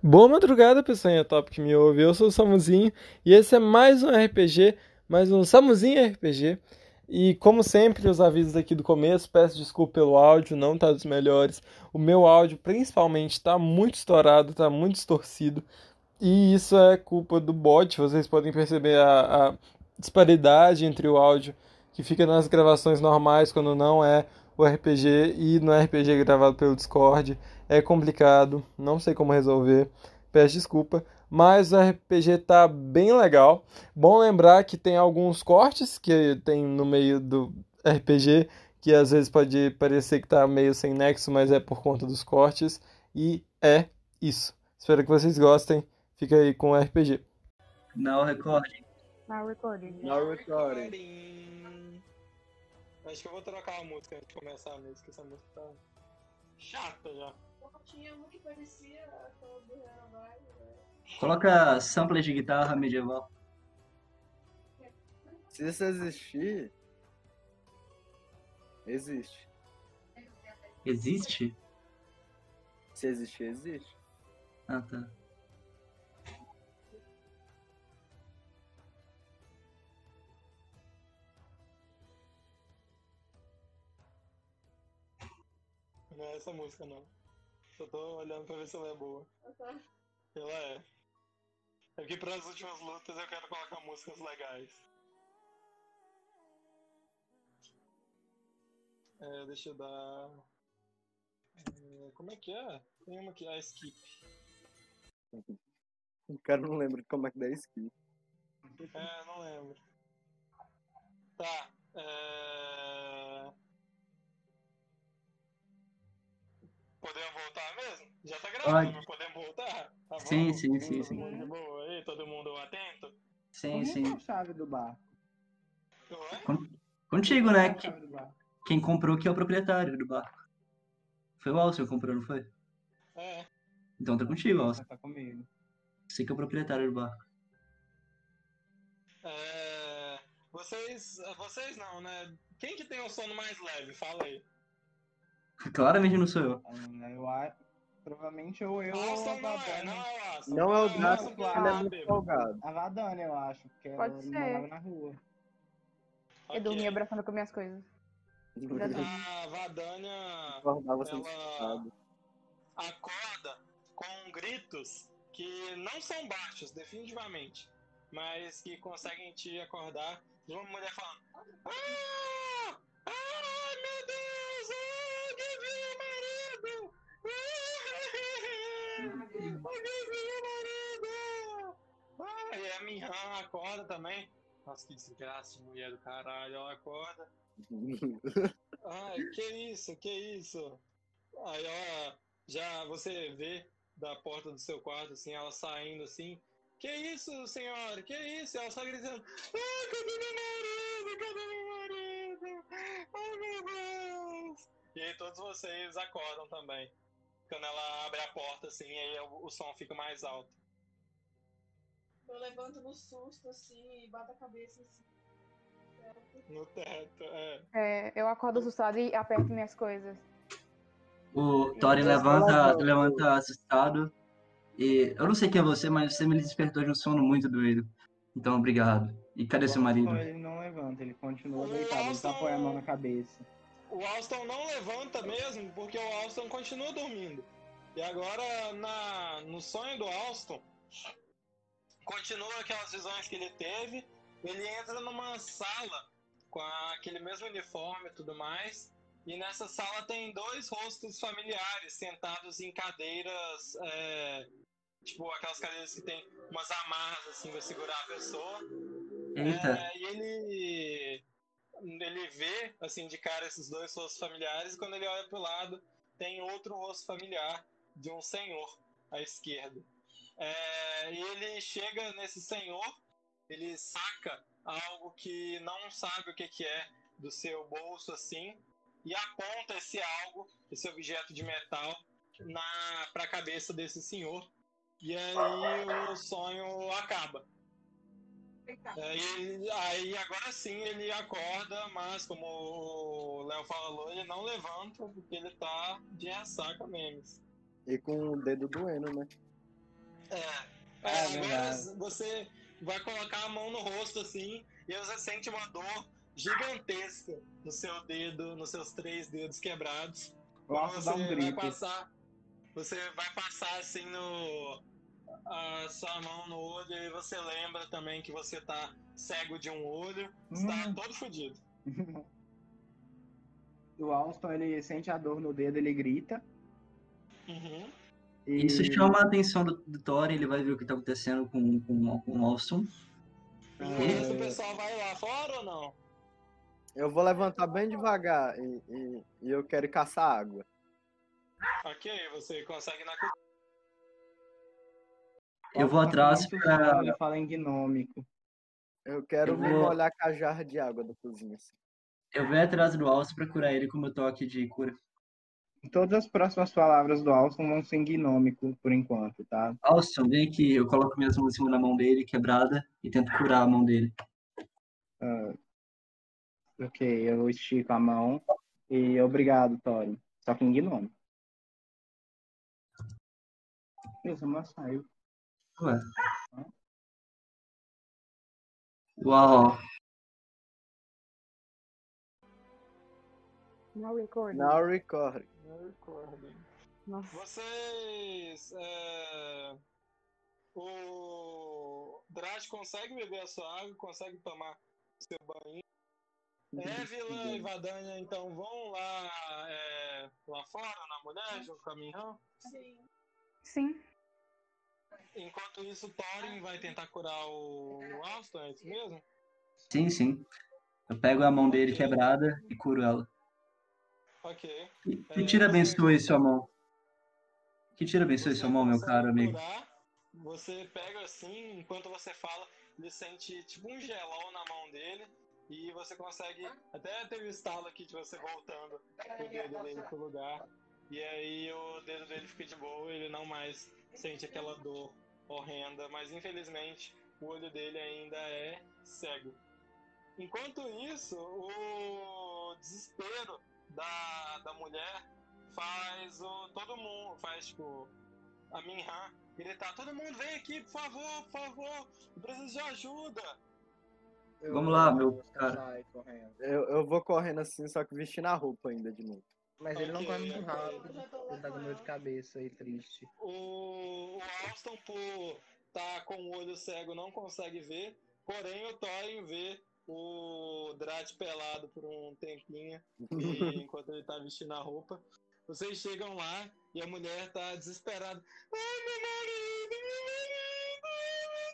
Boa madrugada, pessoal top que me ouve. Eu sou o Samuzinho e esse é mais um RPG, mais um Samuzinho RPG. E como sempre, os avisos aqui do começo, peço desculpa pelo áudio, não tá dos melhores. O meu áudio, principalmente, tá muito estourado, tá muito distorcido. E isso é culpa do bot. Vocês podem perceber a, a disparidade entre o áudio que fica nas gravações normais quando não é o RPG e no RPG gravado pelo Discord. É complicado, não sei como resolver. Peço desculpa, mas o RPG tá bem legal. Bom lembrar que tem alguns cortes que tem no meio do RPG que às vezes pode parecer que tá meio sem nexo, mas é por conta dos cortes e é isso. Espero que vocês gostem. Fica aí com o RPG. Now recording. Now recording. Now recording. Acho que eu vou trocar a música antes de começar a música. Essa música tá chata já. Tinha uma que parecia aquela do Renovai. Coloca samples de guitarra medieval. Se isso existir. Existe. Existe? Se existir, existe. Ah, tá. Não é essa música, não. Só tô olhando pra ver se ela é boa. Ela é. É porque pras últimas lutas eu quero colocar músicas legais. É, deixa eu dar. É, como é que é? Tem uma aqui, a skip. O cara não lembra como é que dá skip. É, não lembro. Tá. É... Podemos voltar mesmo? Já tá gravando, mas podemos voltar? Tá Sim, bom? sim, sim, sim. De boa aí, todo mundo atento? Sim, sim. a chave do bar? Oi? Contigo, né? chave do bar? Quem comprou que é o proprietário do barco. Foi o Alcio que comprou, não foi? É. Então tá contigo, Alcio. Tá comigo. Você que é o proprietário do barco. É, Vocês. Vocês não, né? Quem que tem o sono mais leve? Fala aí. Claramente não sou eu. Ah, Eu acho. Provavelmente ou eu ou a Aston não é, não é o é Draco, que porque claro. ele é muito folgado. A Vadania, eu acho, porque Pode ela ser. morava na rua. Eu dormia abraçando com minhas coisas. A Vadania. Ela- assustado. acorda com gritos que não são baixos, definitivamente, mas que conseguem te acordar de uma mulher falando: Ah! Ai meu Deus! Ah, Alguém viu o marido! Ah! Ah, e a minha acorda também. Nossa, que desgraça de mulher do caralho, ela acorda. Ai, que isso, que isso? Aí ela já você vê da porta do seu quarto, assim, ela saindo assim. Que isso, senhora? Que isso? Ela só gritando. Ai, cadê meu marido? Cadê meu marido? Ai, meu Deus! E aí todos vocês acordam também. Quando ela abre a porta, assim, aí o, o som fica mais alto. Eu levanto no susto, assim, e bato a cabeça assim. No teto, é. É, eu acordo assustada e aperto minhas coisas. O Thorin levanta, levanta assustado. E eu não sei quem é você, mas você me despertou de um sono muito doido. Então, obrigado. E cadê seu marido? Ele não levanta, ele continua deitado, ele tá põe a mão na cabeça. O Alston não levanta mesmo, porque o Alston continua dormindo. E agora, na, no sonho do Alston, continua aquelas visões que ele teve. Ele entra numa sala com aquele mesmo uniforme e tudo mais. E nessa sala tem dois rostos familiares sentados em cadeiras, é, tipo aquelas cadeiras que tem umas amarras assim pra segurar a pessoa. É, e ele ele vê assim de cara esses dois rostos familiares e quando ele olha pro lado tem outro rosto familiar de um senhor à esquerda. É, e ele chega nesse senhor, ele saca algo que não sabe o que, que é do seu bolso assim e aponta esse algo, esse objeto de metal na para a cabeça desse senhor. E aí o sonho acaba. É, e aí agora sim ele acorda, mas como o Léo falou, ele não levanta porque ele tá de ressaca memes. E com o dedo doendo, né? É. É É, agora você vai colocar a mão no rosto assim e você sente uma dor gigantesca no seu dedo, nos seus três dedos quebrados. O Alce dá um você vai passar, você vai passar assim no a sua mão no olho e você lembra também que você tá cego de um olho, está Hum. todo fodido. O Alston, ele sente a dor no dedo, ele grita. Uhum. E... Isso chama a atenção do, do Thorin, ele vai ver o que tá acontecendo com, com, com o Alston. E É. o pessoal vai lá fora ou não? Eu vou levantar bem devagar e, e, e eu quero caçar água. Ok, você consegue na Eu vou atrás pra- Ele fala em gnômico. Eu quero Eu vou- molhar com a jarra de água da cozinha. assim. Eu vou atrás do Alston pra curar ele com o meu toque de cura. Todas as próximas palavras do Alston vão ser em gnômico, por enquanto, tá? Alston, vem aqui, eu coloco minhas mãos em cima da mão dele, quebrada, e tento curar a mão dele. Ok, eu estico a mão. E obrigado, Thorin. Só que em gnômico. Isso, mas saiu. Ué. Uau, Now recording. Now record. Nossa. Vocês. É... O Drat consegue beber a sua água, consegue tomar seu banho. Évila e Vadania, então, vão lá, é, lá fora, na mulher, a Minhan. Sim. Sim. Enquanto isso, Thorin vai tentar curar o Alston, é isso mesmo? sim, sim. Eu pego a mão dele quebrada e curo ela. Ok. Que tira abençoe sua mão. Que tira abençoe Você sua mão, meu caro amigo. curar, você pega assim, enquanto você fala, ele sente tipo um gelol na mão dele. E você consegue até ter o estalo aqui de você voltando o dedo dele pro lugar. E aí o dedo dele fica de boa, ele não mais sente aquela dor horrenda. Mas infelizmente o olho dele ainda é cego. Enquanto isso, o desespero da, da mulher faz o todo mundo, faz tipo a Minha gritar, todo mundo vem aqui, por favor, por favor, eu preciso de ajuda. Eu Vamos lá, meu cara. Eu, eu vou correndo assim, só que vestindo a roupa ainda de novo. Mas ele não corre muito rápido. Ele tá com dor de cabeça e triste. O, o Alston, por tá com o olho cego, não consegue ver, porém o Thorin vê o Drat pelado por um tempinho, e, enquanto ele tá vestindo a roupa. Vocês chegam lá e a mulher tá desesperada. Ai, meu marido, meu marido, ai, meu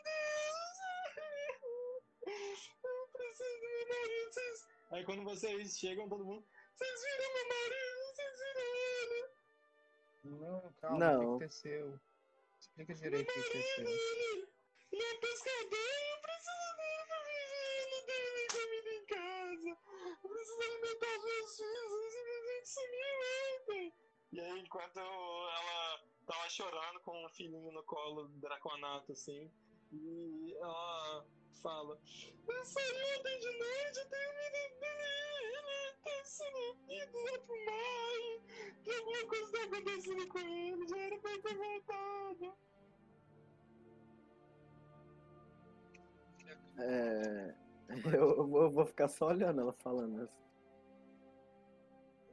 Deus! Eu preciso do meu marido. Vocês... Aí quando vocês chegam, todo mundo. Vocês viram meu marido? Não, calma, Não. o que aconteceu? Explica direito o que aconteceu. É um pescador, eu preciso dele. Ele comida em casa. Eu preciso alimentar os meus filhos. Simplesmente sumiu ontem. E aí, enquanto ela tava chorando com um filhinho no colo do Draconato, assim, e ela fala: Eu saí ontem de noite, eu tenho medo dele. Ele tá sendo ido lá pro mar. E alguma coisa tá acontecendo com ele. Já era pra ele ter voltado. É, eu, eu vou- ficar só olhando ela falando assim.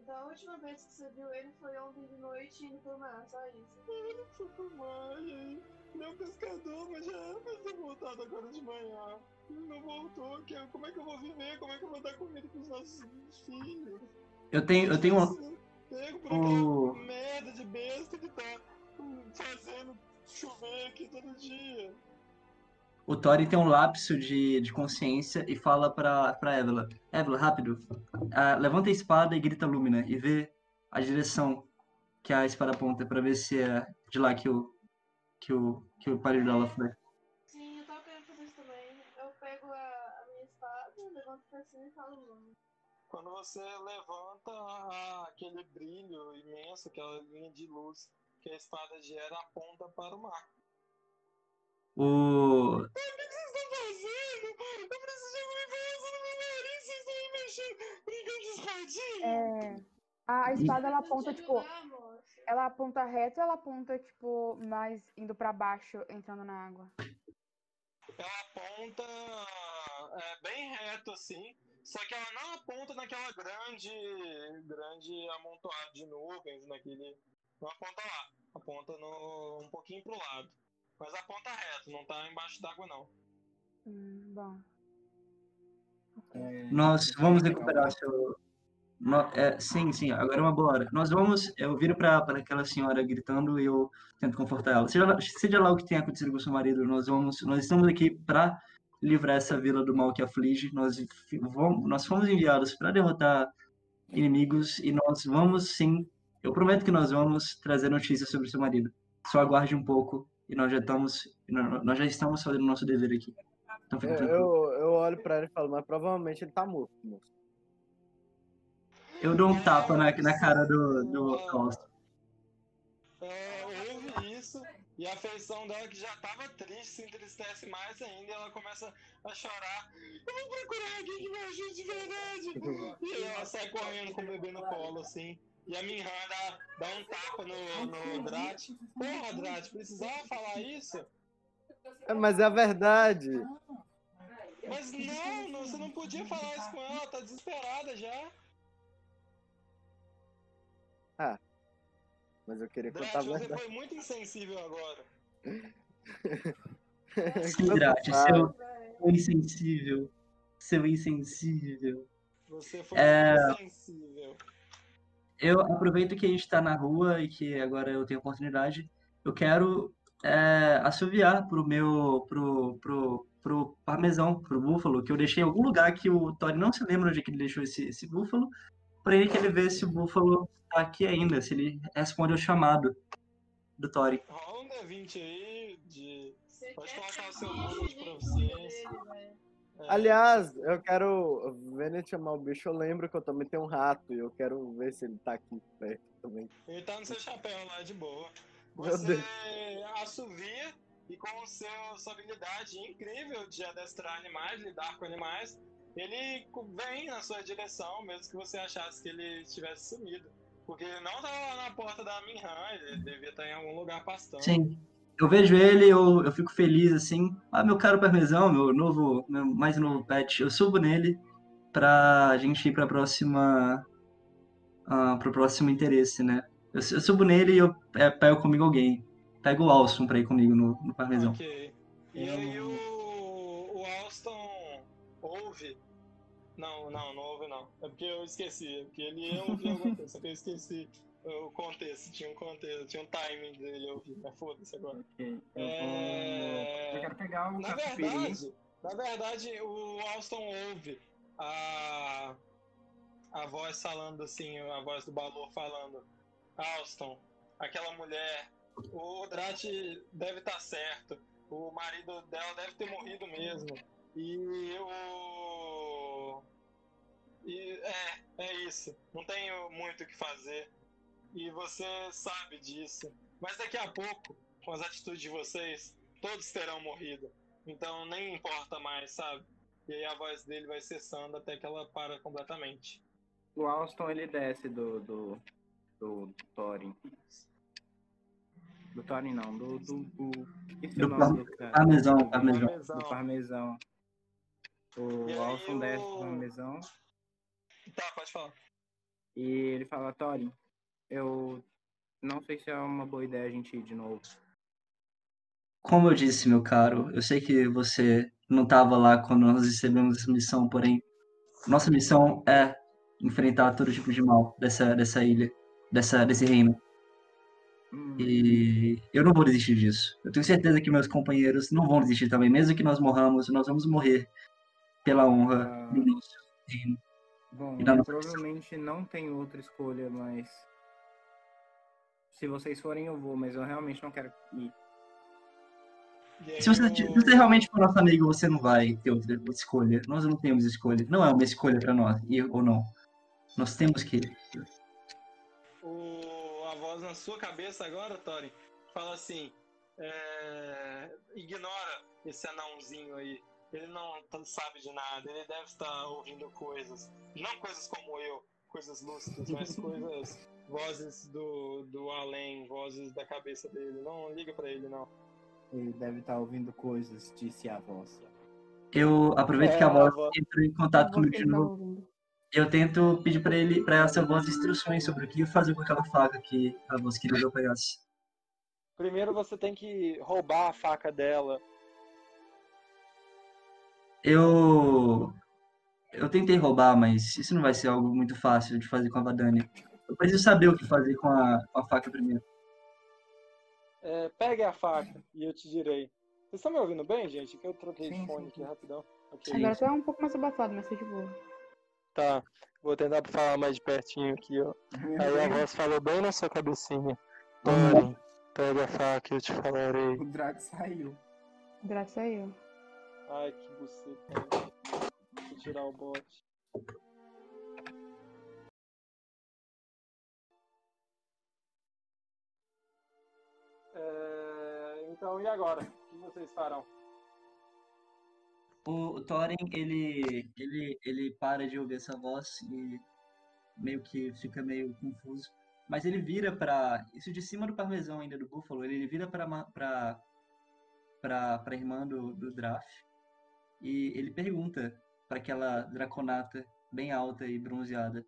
Da última vez que você viu ele foi ontem de noite indo pro mar, só isso. Ele foi pro mar e é um pescador, mas já era pra ele ter voltado agora de manhã. Não voltou, que eu- como é que eu vou viver? Como é que eu vou dar comida pros nossos filhos? Eu tenho, eu tenho uma. Pego por O- merda de besta que tá fazendo chover aqui todo dia. O Thorin tem um lapso de, de consciência e fala pra, pra Évila. Évila, rápido. ah, levanta a espada e grita Lúmina e vê a direção que a espada aponta pra ver se é de lá que o, que o, que o pariu dela foi. Sim, eu tava querendo fazer isso também. Eu pego a, a minha espada, levanto pra cima e falo o nome. Quando você levanta aquele brilho imenso, aquela linha de luz que a espada gera, aponta para o mar. O, O que vocês estão fazendo? Eu preciso de nariz, vocês estão mexendo, brincando de espadinha? É. A, a espada ela aponta, tipo, ela aponta reto ou ela aponta, tipo, mais indo pra baixo, entrando na água? Ela aponta é, bem reto assim, só que ela não aponta naquela grande, grande amontoado de nuvens, naquele. Não aponta lá, aponta no, um pouquinho pro lado. Mas aponta reto, não tá embaixo d'água não. Hum, bom. É, Nós vamos recuperar o- seu. No- é, sim, sim, agora é uma boa hora. Nós vamos. Eu viro para aquela senhora gritando e eu tento confortar ela. Seja lá, seja lá o que tenha acontecido com seu marido, nós vamos. Nós estamos aqui para livrar essa vila do mal que aflige. Nós, vamos, nós fomos enviados para derrotar inimigos e nós vamos sim. Eu prometo que nós vamos trazer notícias sobre seu marido. Só aguarde um pouco e nós já estamos. Nós já estamos fazendo o nosso dever aqui. Então fique Eu, eu, olho pra ele e falo, mas provavelmente ele tá morto, moço. Eu dou um tapa na, na cara do, do Costa. É, ouve isso e a feição dela que já tava triste se entristece mais ainda e ela começa a chorar. Eu vou procurar alguém que me ajude de verdade. E ela sai correndo com o bebê no colo, assim. E a minha dá, dá um tapa no, no Drat. Porra, Drat, precisava falar isso? É, mas é a verdade. Mas não, não, você não podia falar isso com ela, ela tá desesperada já. Mas eu queria contar a Drat, você verdade. foi muito insensível agora. Drat, seu, seu insensível. Seu insensível. Você foi É. muito insensível. Eu aproveito que a gente tá na rua e que agora eu tenho oportunidade. Eu quero é, assoviar pro meu. pro, pro, pro parmesão, pro búfalo, que eu deixei em algum lugar que o Tori não se lembra onde é que ele deixou esse, esse búfalo, pra ele que ele vê se o búfalo tá aqui ainda, se ele responde ao chamado do Tori. Rola um D20 aí de. Pode colocar o seu bônus de proficiência. é, Aliás, eu quero. Vendo ele chamar o bicho, eu lembro que eu também tenho um rato e eu quero ver se ele tá aqui perto também. Ele tá no seu chapéu lá de boa. Você assovia e com sua habilidade incrível de adestrar animais, lidar com animais, ele vem na sua direção, mesmo que você achasse que ele estivesse sumido. Porque ele não tava lá na porta da Minhan, ele devia estar em algum lugar pastando. Sim. Eu vejo ele, eu, eu fico feliz assim. Ah, meu caro parmesão, meu novo, meu mais novo pet. Eu subo nele pra gente ir pra próxima. ah, pro próximo interesse, né? Eu, eu subo nele e eu é, pego comigo alguém. Pego o Alson pra ir comigo no, no parmesão. Ok. E aí o, o Alston ouve. Não, não, não ouve não. É porque eu esqueci. É porque ele ia ouvir alguma coisa, só que eu esqueci o contexto. Tinha um contexto, tinha um timing dele ouvir. Mas foda-se agora. Ok, eu, É, vou... eu quero pegar o Na verdade, na verdade, o Alston ouve a, a voz falando assim, a voz do Balor falando. Alston, aquela mulher, o Drat deve estar certo. O marido dela deve ter morrido mesmo. E o. E é, é isso. Não tenho muito o que fazer. E você sabe disso. Mas daqui a pouco, com as atitudes de vocês, todos terão morrido. Então nem importa mais, sabe? E aí a voz dele vai cessando até que ela para completamente. O Alston ele desce do, do, do Thorin. Do Thorin não, do. do, do... Esqueci Do o nome do cara. Parmesão, parmesão. Parmesão. Do parmesão. O aí Alston desce o- do parmesão Tá, pode falar. e ele fala, Thorin, eu não sei se é uma boa ideia a gente ir de novo. Como eu disse, meu caro, eu sei que você não estava lá quando nós recebemos essa missão, porém, nossa missão é enfrentar todo tipo de mal dessa, dessa ilha, dessa, desse reino. Hum, E eu não vou desistir disso. Eu tenho certeza que meus companheiros não vão desistir também. Mesmo que nós morramos, nós vamos morrer pela honra Ah. do nosso reino. Bom, E da eu nossa provavelmente não tenho outra escolha, mas. Se vocês forem, eu vou, mas eu realmente não quero ir. Se você, se você realmente for nosso amigo, você não vai ter outra escolha. Nós não temos escolha. Não é uma escolha para nós, ir ou não. Nós temos que ir. o, a voz na sua cabeça agora, Thorin, fala assim: é, ignora esse anãozinho aí. Ele não sabe de nada, ele deve estar ouvindo coisas. Não coisas como eu, coisas lúcidas, mas coisas, vozes do, do além, vozes da cabeça dele. Não liga pra ele, não. Ele deve estar ouvindo coisas, disse a voz. Eu aproveito É, que a voz a entrou em contato comigo de tá novo. Eu tento pedir pra ele, pra essa voz, instruções sobre o que fazer com aquela faca que a voz queria que eu pegasse. Primeiro você tem que roubar a faca dela. Eu. Eu tentei roubar, mas isso não vai ser algo muito fácil de fazer com a Vadania. Eu preciso saber o que fazer com a, com a faca primeiro. É, pegue a faca e eu te direi. Vocês estão me ouvindo bem, gente? Que eu troquei de Sim, fone sim, aqui rapidão. Ok. Agora tá um pouco mais abafado, mas tá de boa. Tá. Vou tentar falar mais de pertinho aqui, ó. Aí a voz falou bem na sua cabecinha. Dani, pega a faca e eu te falarei. O Drago saiu. Graças a eu. Ai, que. Deixa eu tirar o bot. É, Então, e agora? O que vocês farão? O, Thorin, ele, ele, ele para de ouvir essa voz e meio que fica meio confuso. Mas ele vira pra. Isso de cima do parmesão ainda do búfalo, ele vira pra, ma- pra, pra, pra irmã do, do Draf. E ele pergunta pra aquela draconata bem alta e bronzeada.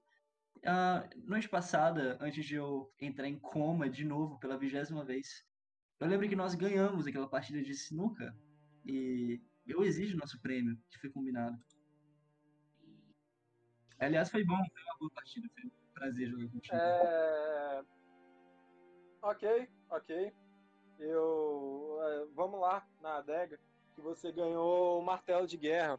Ah, noite passada, antes de eu entrar em coma de novo pela vigésima vez, eu lembro que nós ganhamos aquela partida de sinuca. E eu exijo nosso prêmio, que foi combinado. Aliás, foi bom, foi uma boa partida, foi um prazer jogar contigo. É... Ok, ok. Eu. é, vamos lá na adega. Que você ganhou o martelo de guerra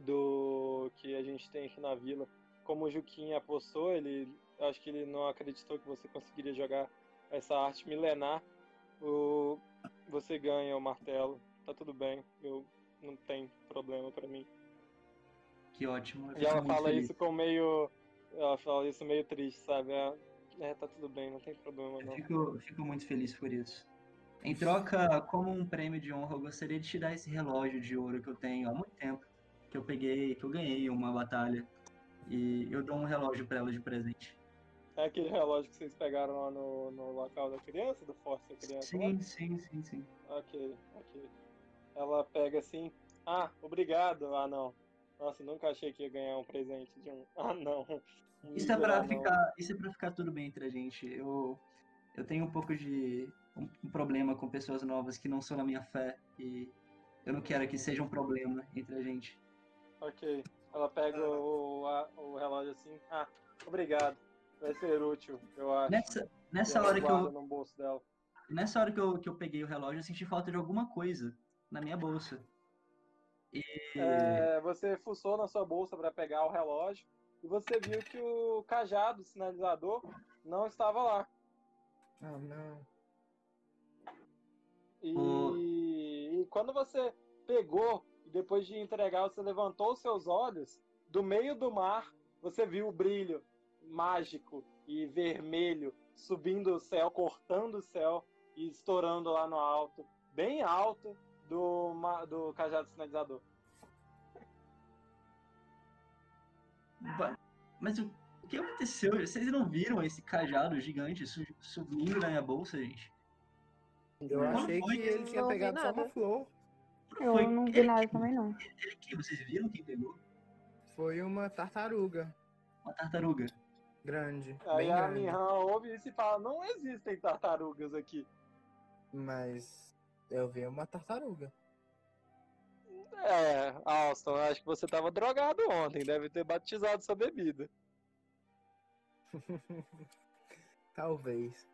do que a gente tem aqui na vila. Como o Juquinha apostou, ele. Acho que ele não acreditou que você conseguiria jogar essa arte milenar. O, você ganha o martelo. Tá tudo bem. Eu não tem problema pra mim. Que ótimo. E fico ela fala feliz. isso com meio. Ela fala isso meio triste, sabe? É, é, tá tudo bem, não tem problema Eu não. fico, eu fico muito feliz por isso. Em troca, como um prêmio de honra, eu gostaria de te dar esse relógio de ouro que eu tenho há muito tempo. Que eu peguei, que eu ganhei uma batalha. E eu dou um relógio pra ela de presente. É aquele relógio que vocês pegaram lá no, no local da criança, do Forte da criança? lá? Sim, sim, sim, sim. Ok, ok. Ela pega assim. Ah, obrigado. Ah, não. Nossa, nunca achei que ia ganhar um presente de um. Ah, não. Um Isso é pra anão. ficar, isso é pra ficar tudo bem entre a gente. Eu, eu tenho um pouco de um, um problema com pessoas novas que não são na minha fé e eu não quero que seja um problema entre a gente. Ok. Ela pega o, a- o relógio assim. Ah, obrigado. Vai ser útil, eu acho. Nessa, nessa hora que eu, no bolso dela. nessa hora que eu, que eu peguei o relógio, eu senti falta de alguma coisa na minha bolsa. E É, você fuçou na sua bolsa para pegar o relógio e você viu que o cajado o sinalizador não estava lá. Ah, não. E, e quando você pegou depois de entregar, você levantou os seus olhos, do meio do mar, você viu o brilho mágico e vermelho subindo o céu, cortando o céu e estourando lá no alto, bem alto do, do cajado sinalizador. Mas o, que aconteceu? Vocês não viram esse cajado gigante su- subindo na minha bolsa, gente? Eu Não achei foi que ele tinha Não pegado só uma flor. Eu Foi não vi ele nada também, não. Ele que vocês viram quem pegou? Foi uma tartaruga Uma tartaruga. grande, Aí bem a grande. Ouve isso e fala: Não existem tartarugas aqui. Mas eu vi uma tartaruga. É, Alston, acho que você tava drogado ontem, deve ter batizado sua bebida. Talvez.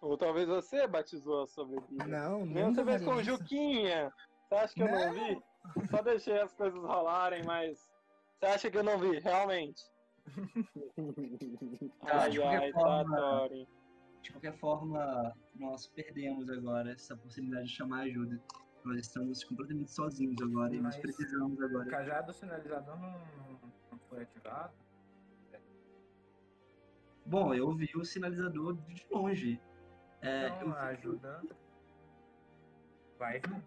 Ou talvez você batizou a sua bebida. Não, Mesmo nunca você fez com. Juquinha. Você acha que eu não vi? Só deixei as coisas rolarem, mas. Você acha que eu não vi? Realmente. Tá, ai, de qualquer ai, forma- tá, Thorin. De qualquer forma, nós perdemos agora essa possibilidade de chamar ajuda. Nós estamos completamente sozinhos agora e nós Mas- precisamos O agora. cajado sinalizador não, não foi ativado? Bom, eu vi o sinalizador de longe. É, Então, ajuda vai vir.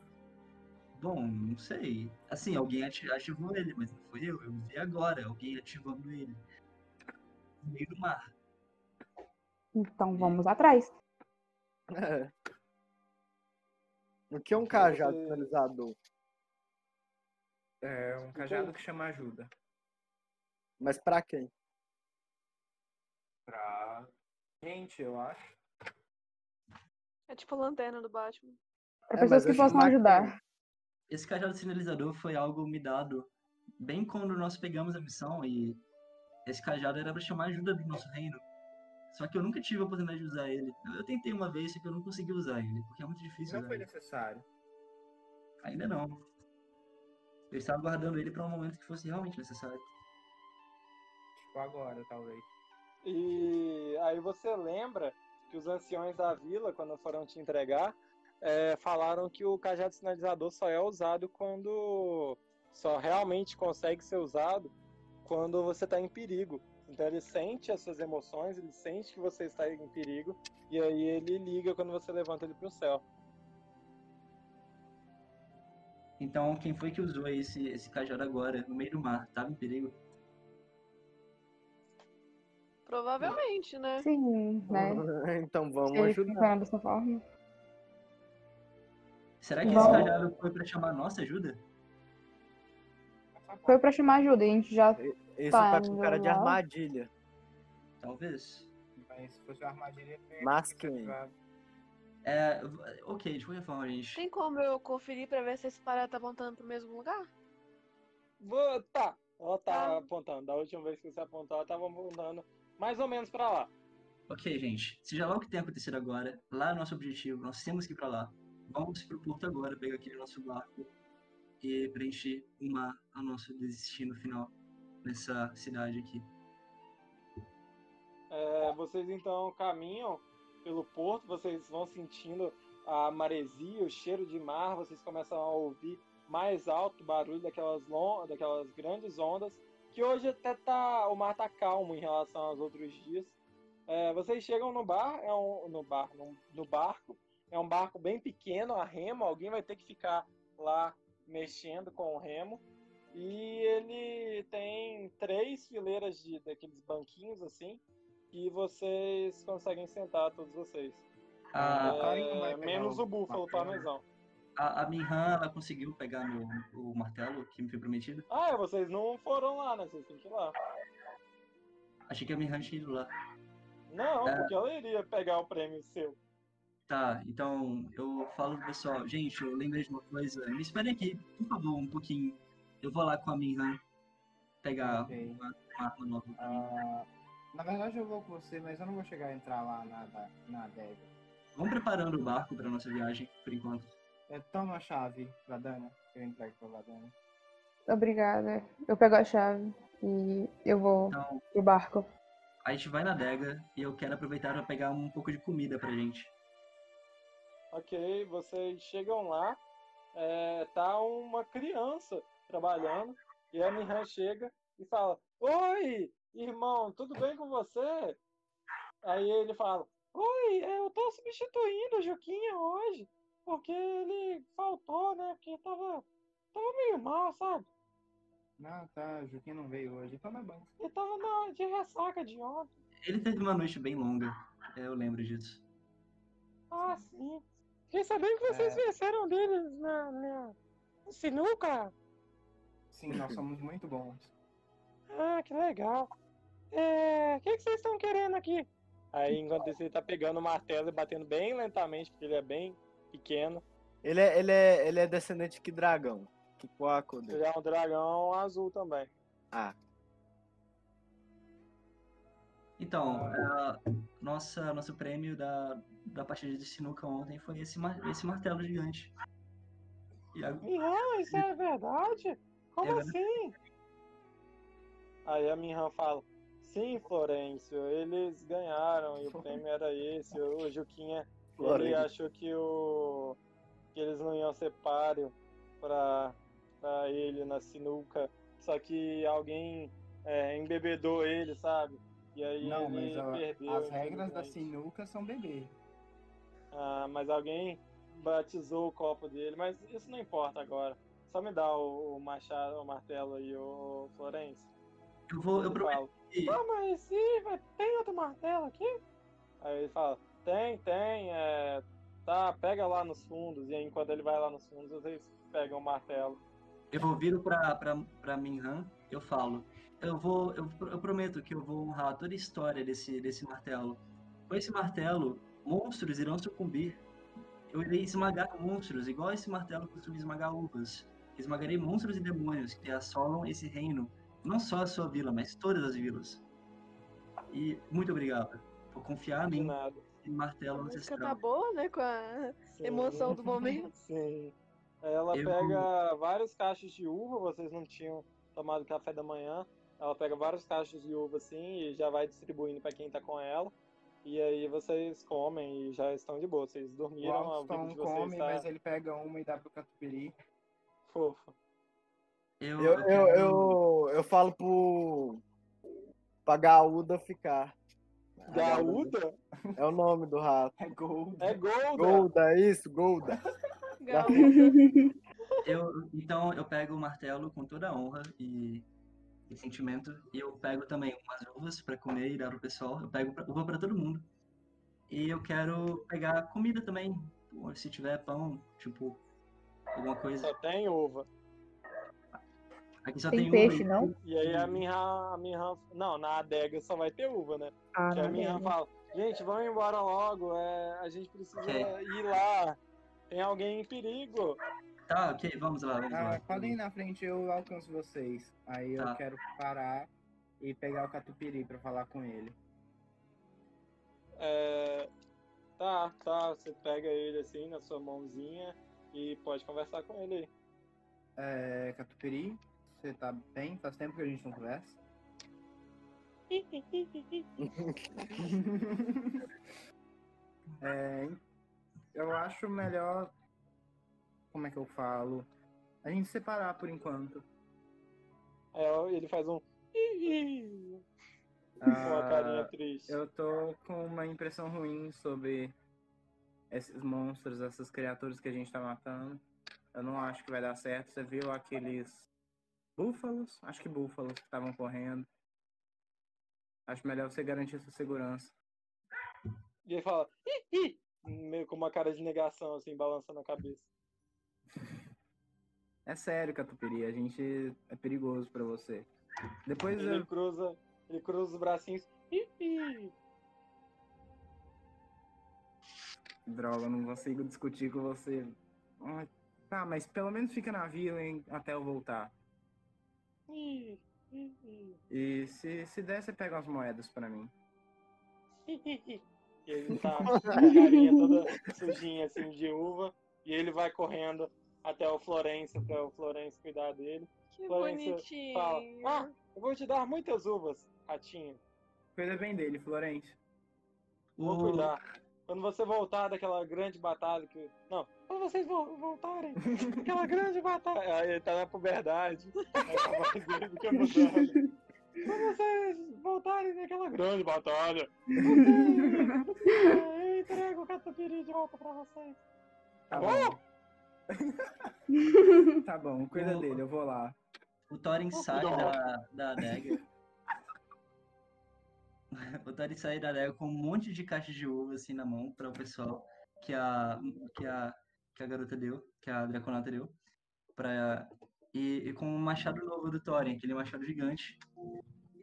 Bom, não sei. Assim, alguém ati- ativou ele, mas não fui eu. Eu vi agora alguém ativando ele. no meio do mar. Então vamos atrás. É. O que é um cajado finalizador? É um cajado que chama ajuda. Mas pra quem? Pra gente, eu acho. É tipo a lanterna do Batman. Para É, pessoas que possam ajudar. Esse cajado sinalizador foi algo me dado bem quando nós pegamos a missão e esse cajado era para chamar ajuda do nosso reino. Só que eu nunca tive a oportunidade de usar ele. Eu tentei uma vez, só que eu não consegui usar ele, porque é muito difícil Não usar foi ele. necessário. Ainda não. Eu estava guardando ele para um momento que fosse realmente necessário. Tipo agora, talvez. E aí você lembra que os anciões da vila, quando foram te entregar, é, falaram que o cajado sinalizador só é usado quando. só realmente consegue ser usado quando você está em perigo. Então ele sente as suas emoções, ele sente que você está em perigo, e aí ele liga quando você levanta ele para o céu. Então, quem foi que usou esse, esse cajado agora, no meio do mar? Tava em perigo? Provavelmente, né? Sim, né? então vamos ele ajudar. dessa forma. Será que Vamos. esse cajado foi para chamar nossa ajuda? Foi pra chamar ajuda, e a gente já. Esse Tá, tá com cara de legal. armadilha. Talvez. Mas se fosse uma armadilha, eu ia Mas ser quem? ativado. É, ok, de qualquer forma, gente. Tem como eu conferir pra ver se esse parada tá apontando pro mesmo lugar? Vou, tá, ela tá Ah. apontando. Da última vez que você apontou, ela tava apontando mais ou menos para lá. Ok, gente. Seja lá o que tenha acontecido agora, lá é nosso objetivo, nós temos que ir pra lá. Vamos pro porto agora, pegar aquele nosso barco e preencher uma ao nosso destino final nessa cidade aqui. É, vocês então caminham pelo porto, vocês vão sentindo a maresia, o cheiro de mar, vocês começam a ouvir mais alto o barulho daquelas, daquelas grandes ondas, que hoje até tá, o mar tá calmo em relação aos outros dias. É, vocês chegam no bar, é um, no bar, no, no barco, é um barco bem pequeno, a remo, alguém vai ter que ficar lá mexendo com o remo. E ele tem três fileiras de daqueles banquinhos assim, e vocês conseguem sentar todos vocês. A, o Karin não vai É, menos o búfalo martelo. parmesão. A, a Minhan, ela conseguiu pegar no, o martelo que me foi prometido? Ah, é, vocês não foram lá, né? Vocês têm que ir lá. Achei que a Minhan tinha ido lá. Não, É. porque ela iria pegar o prêmio seu. Tá, então eu falo pro pessoal, gente, eu lembrei de uma coisa, me esperem aqui, por favor, um pouquinho. Eu vou lá com a Minhan pegar Ok. uma, uma arma nova. Ah, na verdade, eu vou com você, mas eu não vou chegar a entrar lá na, na adega. Vamos preparando o barco pra nossa viagem, por enquanto. É, toma a chave pra Dana. Eu entrego pra Dana. Obrigada. Eu pego a chave e eu vou Então, pro barco. a gente vai na adega e eu quero aproveitar pra pegar um pouco de comida pra gente. Ok, vocês chegam lá, é, tá uma criança trabalhando, e a Mihan chega e fala, Oi, irmão, tudo bem com você? Aí ele fala, Oi, eu tô substituindo o Juquinha hoje, porque ele faltou, né? Porque tava, tava meio mal, sabe? Não, tá, o Juquinha não veio hoje. Toma banho. Ele tava na, de ressaca de ontem. Ele teve uma noite bem longa, eu lembro disso. Ah, sim. Fiquei sabendo que vocês É. venceram deles na, na sinuca. Sim, nós somos muito bons. Ah, que legal. É, o que, que vocês estão querendo aqui? Aí, enquanto isso, ele tá pegando o martelo e batendo bem lentamente, porque ele é bem pequeno. Ele é, ele é, ele é descendente de que dragão? Que coaco Ele dele? é um dragão azul também. Ah, Então, é, nossa, nosso prêmio da, da partida de sinuca ontem foi esse, esse martelo gigante. E a- Minhan, isso é verdade? Como É assim? Aí a Minhan fala, sim, Florencio, eles ganharam e o prêmio era esse. O Juquinha, ele achou que o que eles não iam ser páreo pra, pra ele na sinuca, só que alguém é, embebedou ele, sabe? E aí Não, mas ele ó, perdeu. as regras da sinuca são bebê. Ah, mas alguém batizou o copo dele, mas isso não importa agora. Só me dá o, o machado, o martelo aí, o Florencio. Eu vou, eu prometo que. Ah, mas sim, mas tem outro martelo aqui? Aí ele fala, tem, tem, é, tá, pega lá nos fundos, e aí enquanto ele vai lá nos fundos, vocês pegam o martelo. Eu viro pra, pra, pra Minhan, eu falo. Eu vou. Eu, eu prometo que eu vou honrar toda a história desse, desse martelo. Com esse martelo, monstros irão sucumbir. Eu irei esmagar monstros, igual esse martelo costuma esmagar uvas. Esmagarei monstros e demônios que assolam esse reino. Não só a sua vila, mas todas as vilas. E muito obrigado por confiar em De mim, nada. Esse martelo A música ancestral. tá boa, né? Com a Sim. emoção do momento. Sim. Ela Eu- pega vários cachos de uva, vocês não tinham tomado café da manhã. Ela pega vários cachos de uva assim e já vai distribuindo pra quem tá com ela. E aí vocês comem e já estão de boa. Vocês O dormiram, a vida de vocês come, tá mas ele pega uma e dá pro Catupiry. fofa. Eu, Eu, eu eu, eu, falo pro. pra Gaúda ficar. Gaúda? É o nome do rato. É Gold. É Golda! Golda, é isso, Golda. Eu, então eu pego o martelo com toda a honra e, e sentimento. E eu pego também umas uvas pra comer e dar pro pessoal. Eu pego pra- uva pra todo mundo. E eu quero pegar comida também. Se tiver pão, tipo, alguma coisa. Só tem uva. Aqui só Tem tem, peixe, uva. não? E aí a minha, a minha. Não, na adega só vai ter uva, né? Ah, Que a minha fala, gente, vamos embora logo, é, a gente precisa Ok. ir lá. Tem alguém em perigo. Tá, ok, vamos lá, vamos Ah, podem ir na frente, eu alcanço vocês. Aí eu Tá. quero parar e pegar o Catupiry pra falar com ele. É, tá, tá, você pega ele assim na sua mãozinha e pode conversar com ele aí. É, Catupiry, você tá bem? Faz tempo que a gente não conversa. É, eu acho melhor. Como é que eu falo? A gente separar por enquanto. Aí ele faz um. Com uma carinha Ah, triste. eu tô com uma impressão ruim sobre esses monstros, essas criaturas que a gente tá matando. Eu não acho que vai dar certo. Você viu aqueles búfalos? Acho que búfalos que estavam correndo. Acho melhor você garantir sua segurança. E ele fala. "Ih, ih", Meio com uma cara de negação, assim, balançando a cabeça. É sério, Catupiry, a gente é perigoso pra você. Depois Ele eu... cruza, ele cruza os bracinhos. "Ih, ih". Droga, não consigo discutir com você. Ah, Tá, mas pelo menos fica na vila hein, até eu voltar. Ih, E se, se der, você pega umas moedas pra mim. E ele tá com a carinha toda sujinha assim de uva. E ele vai correndo até o Florencio para o Florencio cuidar dele. Que Florência bonitinho. Fala, ah, eu vou te dar muitas uvas, ratinho. Cuida bem dele, Florence. Vou O- cuidar. Quando você voltar daquela grande batalha que. Não, quando vocês vo- voltarem daquela grande batalha. Aí ele tá na puberdade. Quando vocês voltarem daquela grande batalha, eu entrego o catupiry de volta pra vocês. Tá Bom? Tá bom, cuida O- dele, eu vou lá. O Thorin sai da, da adega. O Thorin sai da adega com um monte de caixas de uva assim na mão para o pessoal que a, que a, que a garota deu, que a Draconata deu. Pra, e, e com um machado novo do Thorin, aquele machado gigante.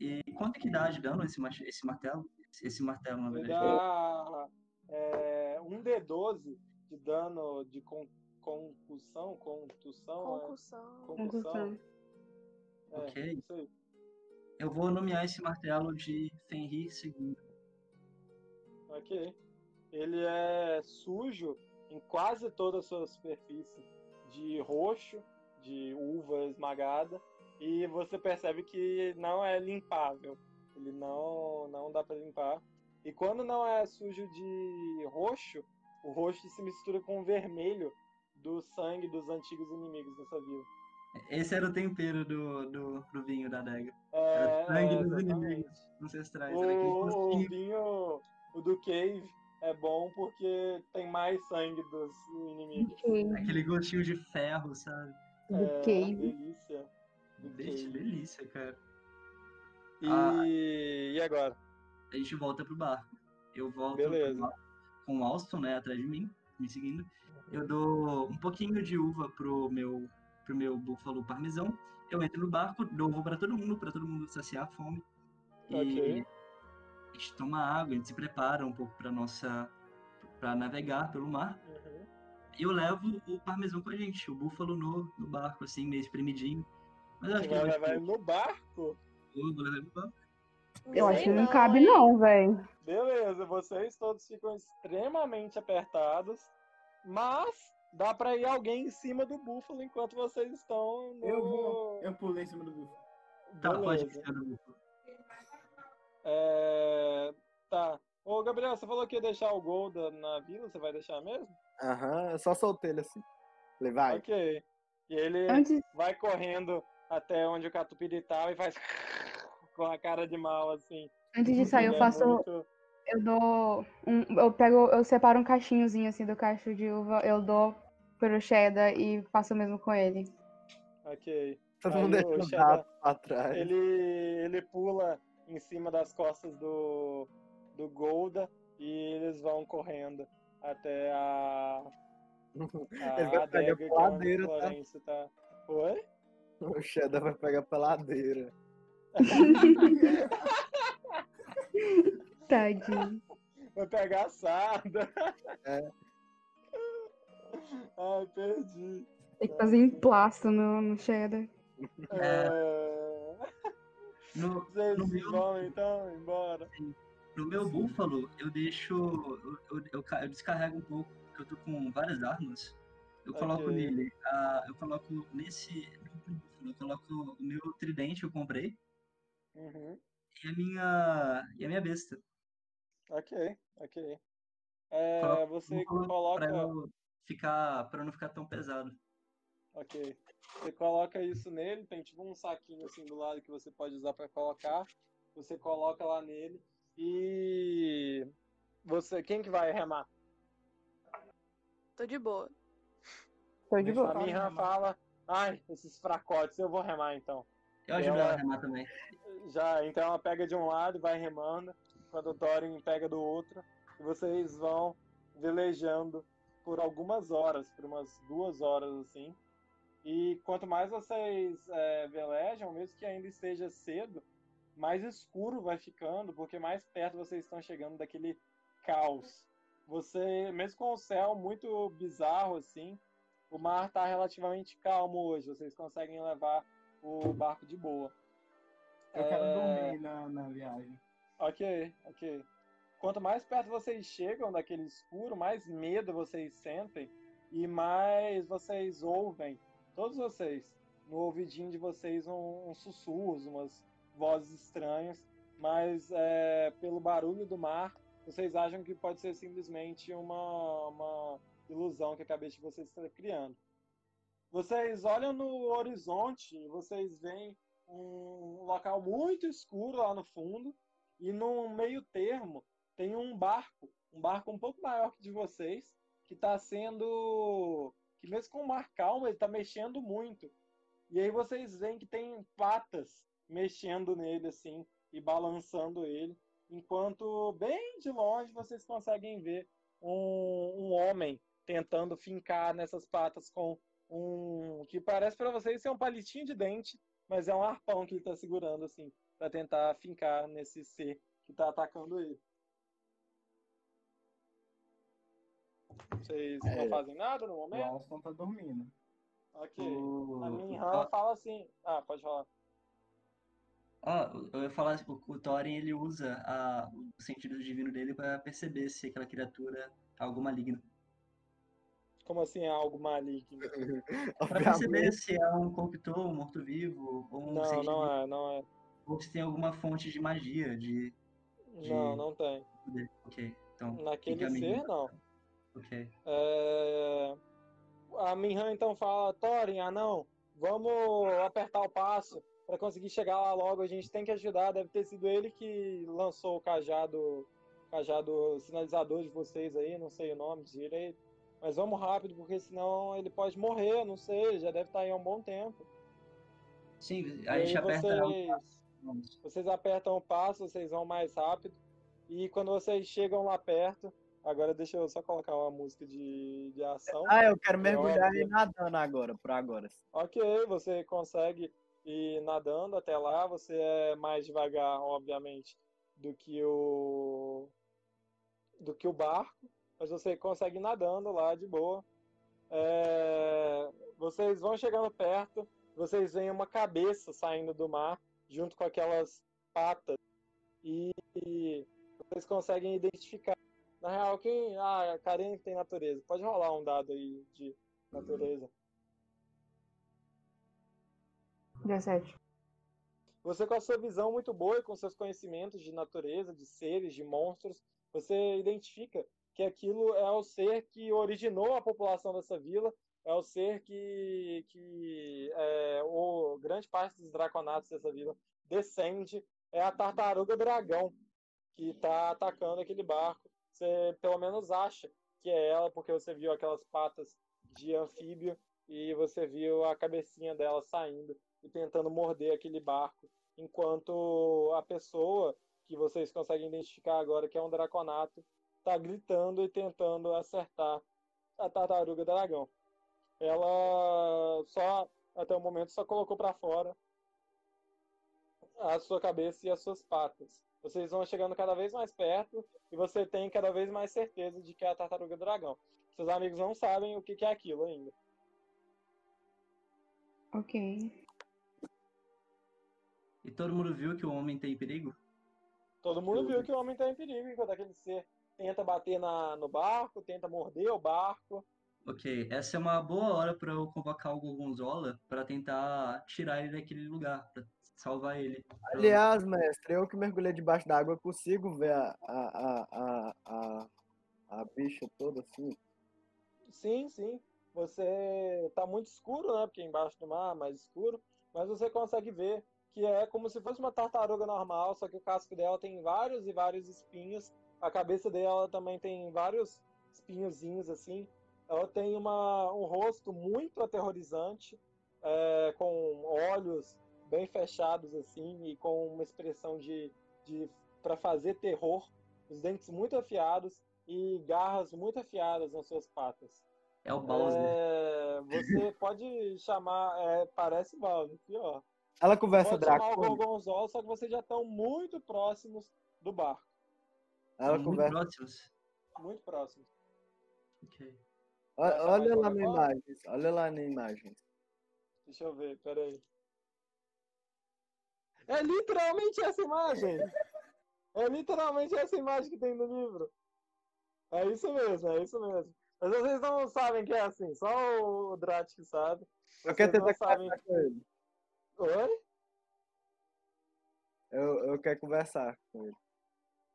E quanto que dá de dano esse, mach, esse martelo? Esse, esse martelo, na verdade. dá é, um D12 de dano de con, concussão, contussão, é, Concussão. concussão. É, Ok. Eu vou nomear esse martelo de Fenrir II. Ok. Ele é sujo em quase toda a sua superfície de roxo, de uva esmagada, e você percebe que não é limpável. Ele não, não dá para limpar. E quando não é sujo de roxo, o roxo se mistura com o vermelho do sangue dos antigos inimigos dessa vila. Esse era o tempero do, do, do vinho da adega. É, Era o sangue é, dos inimigos ancestrais. O, o vinho, o do Cave, é bom porque tem mais sangue dos inimigos. Aquele gostinho de ferro, sabe? Do é, Cave. delícia. Do Delícia, cara. E, Ah. e agora? A gente volta pro barco. Eu volto Beleza. pro barco com o Alston, né, atrás de mim, me seguindo. Eu dou um pouquinho de uva pro meu, pro meu búfalo parmesão. Eu entro no barco, dou uva pra todo mundo, pra todo mundo saciar a fome. E Ok. A gente toma água, a gente se prepara um pouco pra nossa. para navegar pelo mar. Uhum. E eu levo o parmesão com a gente, o búfalo no, no barco, assim, meio espremidinho. Mas eu acho Você que vai levar ele no barco? Eu vou levar ele no barco. Eu acho que sei não cabe, não, velho. Beleza, vocês todos ficam extremamente apertados, mas dá pra ir alguém em cima do búfalo enquanto vocês estão no... Eu vou. Eu pulei em cima do búfalo. Tá, pode ficar no búfalo. É... Tá. Ô, Gabriel, você falou que ia deixar o Golda na vila, você vai deixar mesmo? Aham, eu só soltei ele assim. Falei, vai. Ok. E ele Antes, vai correndo até onde o Catupiry tá e faz com a cara de mal, assim. antes de sair, eu Ele é faço. muito- Eu dou. Um, eu pego. Eu separo um cachinhozinho assim do cacho de uva, eu dou pro cheddar e faço o mesmo com ele. Ok. Todo Aí mundo o deixa o rato pra trás. Ele, ele pula em cima das costas do, do Golda e eles vão correndo até a, a Ele vai pegar adega é onde peladeira, tá? Florencio tá. Oi? O Shadow vai pegar peladeira. Tadinho. Vai pegar assada. É. Ai, perdi. Tem que fazer emplasto no, no cheddar. É... No, No meu- vão então embora. no meu búfalo, eu deixo. Eu, eu, eu eu descarrego um pouco, porque eu tô com várias armas. Eu coloco Ok. nele. eu coloco nesse. no búfalo, Eu coloco o meu tridente que eu comprei Uhum. e a minha. E a minha besta. Ok, ok. É, você coloca. Pra eu ficar. Pra não ficar tão pesado. Ok. Você coloca isso nele, tem tipo um saquinho assim do lado que você pode usar para colocar. Você coloca lá nele e você, quem que vai remar? Tô de boa. Tô de boa. A minha fala, ai, esses fracotes, eu vou remar então. Eu ajudo Ela- ela a remar também. Já, então ela pega de um lado e vai remando, quando o Thorin pega do outro, e vocês vão velejando por algumas horas, por umas duas horas assim. E quanto mais vocês é, velejam, mesmo que ainda esteja cedo, mais escuro vai ficando, porque mais perto vocês estão chegando daquele caos. Você, mesmo com o céu muito bizarro assim, o mar está relativamente calmo hoje. Vocês conseguem levar o barco de boa. Eu quero É, dormir na, na viagem. Ok, ok. Quanto mais perto vocês chegam daquele escuro, mais medo vocês sentem e mais vocês ouvem, todos vocês, no ouvidinho de vocês, um, uns sussurros, umas vozes estranhas, mas é, pelo barulho do mar, vocês acham que pode ser simplesmente uma, uma ilusão que a cabeça de vocês está criando. Vocês olham no horizonte vocês veem um local muito escuro lá no fundo e no meio termo tem um barco, um barco um pouco maior que de vocês, que está sendo que mesmo com o mar calmo ele está mexendo muito. E aí vocês veem que tem patas mexendo nele assim e balançando ele, enquanto bem de longe vocês conseguem ver um, um homem tentando fincar nessas patas com um que parece para vocês ser um palitinho de dente, mas é um arpão que ele está segurando assim para tentar fincar nesse ser que está atacando ele. Vocês É. não fazem nada no O momento? Alston tá dormindo. Ok. O- A minha ó, fala assim. Ah, pode falar. ó, eu ia falar, o, o Thorin ele usa a, o sentido divino dele para perceber se aquela criatura é algo maligno. Como assim é algo maligno? Pra perceber se é um corruptor, um morto-vivo, ou um Não, sentido, não é, não é. ou se tem alguma fonte de magia, de Não, não tem. Ok, então. Naquele ser, não. Ok. É... A Minhan então fala, Thorin, ah não, vamos apertar o passo para conseguir chegar lá logo. A gente tem que ajudar. Deve ter sido ele que lançou o cajado, cajado sinalizador de vocês aí, não sei o nome direito. Mas vamos rápido, porque senão ele pode morrer, não sei, já deve estar aí há um bom tempo. Sim, a aí gente aperta. vocês. Vocês apertam o passo, vocês vão mais rápido. E quando vocês chegam lá perto, agora deixa eu só colocar uma música de, de ação. Ah, eu quero mergulhar óbvio. e ir nadando agora, por agora. Ok, você consegue ir nadando até lá. Você é mais devagar, obviamente, do que o do que o barco, mas você consegue ir nadando lá de boa. É, Vocês vão chegando perto, vocês veem uma cabeça saindo do mar junto com aquelas patas e vocês conseguem identificar. Na real, quem? Ah, a Karine que tem natureza. Pode rolar um dado aí de natureza. 17. Você, com a sua visão muito boa e com seus conhecimentos de natureza, de seres, de monstros, você identifica que aquilo é o ser que originou a população dessa vila, é o ser que, que é, o, grande parte dos draconatos dessa vila descende, é a tartaruga dragão que está atacando aquele barco. Você pelo menos acha que é ela, porque você viu aquelas patas de anfíbio e você viu a cabecinha dela saindo e tentando morder aquele barco, enquanto a pessoa que vocês conseguem identificar agora, que é um draconato, está gritando e tentando acertar a tartaruga dragão. Ela só, até o momento, só colocou para fora a sua cabeça e as suas patas. Vocês vão chegando cada vez mais perto e você tem cada vez mais certeza de que é a tartaruga dragão. Seus amigos não sabem o que que é aquilo ainda. Ok. E todo mundo viu que o homem tem perigo? Todo mundo viu que o homem está em perigo enquanto aquele ser tenta bater na, no barco, tenta morder o barco. Ok, essa é uma boa hora para eu convocar o Gorgonzola para tentar tirar ele daquele lugar, para salvar ele. Aliás, mestre, eu que mergulhei debaixo d'água, eu consigo ver a, a, a, a, a, a bicha toda assim. Sim, sim. Você tá muito escuro, né? Porque embaixo do mar, mais escuro. Mas você consegue ver que é como se fosse uma tartaruga normal, só que o casco dela tem vários e vários espinhos. A cabeça dela também tem vários espinhozinhos assim. Ela tem uma, um rosto muito aterrorizante, é, com olhos bem fechados assim e com uma expressão de, de para fazer terror, os dentes muito afiados e garras muito afiadas nas suas patas. É o Bowser. É, você pode chamar, é, parece Bowser, pior. Ela conversa Pode chamar o. Gorgonzola, só que vocês já estão muito próximos do barco. Ela muito conversa. próximos. Muito próximos. Ok. Olha, olha lá na imagens. Olha lá na imagens. Deixa eu ver, peraí. É literalmente essa imagem! É literalmente essa imagem que tem no livro. É isso mesmo, é isso mesmo. Mas vocês não sabem que é assim, só o Drat que sabe. Eu quero Vocês tentar conversar com ele. Oi? Eu, eu quero conversar com ele.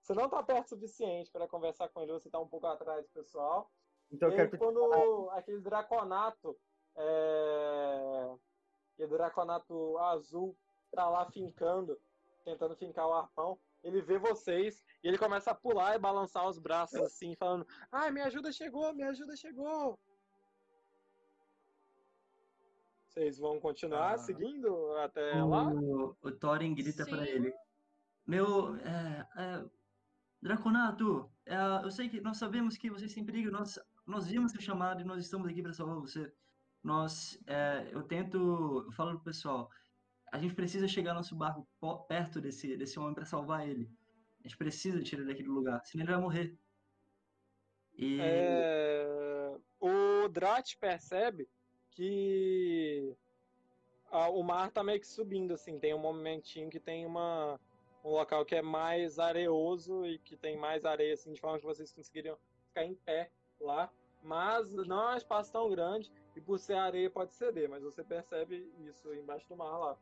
Você não tá perto o suficiente para conversar com ele, você tá um pouco atrás do pessoal. Então eu quero quando aquele draconato, é... aquele draconato azul tá lá fincando, tentando fincar o arpão, ele vê vocês e ele começa a pular e balançar os braços assim, falando: Ai, minha ajuda chegou, minha ajuda chegou. Vocês vão continuar Ah. seguindo até lá? O, o Thorin grita para ele. Meu, é, é, Draconato, é, eu sei que nós sabemos que vocês têm perigo, nós, nós vimos seu chamado e nós estamos aqui para salvar você. Nós, é, eu tento, eu falo pro pessoal, a gente precisa chegar nosso barco perto desse, desse homem para salvar ele. A gente precisa tirar ele daquele lugar, senão ele vai morrer. E É, o Drat percebe que a- o mar tá meio que subindo, assim, tem um momentinho que tem uma, um local que é mais areoso e que tem mais areia, assim, de forma que vocês conseguiriam ficar em pé lá. Mas não é um espaço tão grande e por ser areia pode ceder, mas você percebe isso embaixo do mar lá.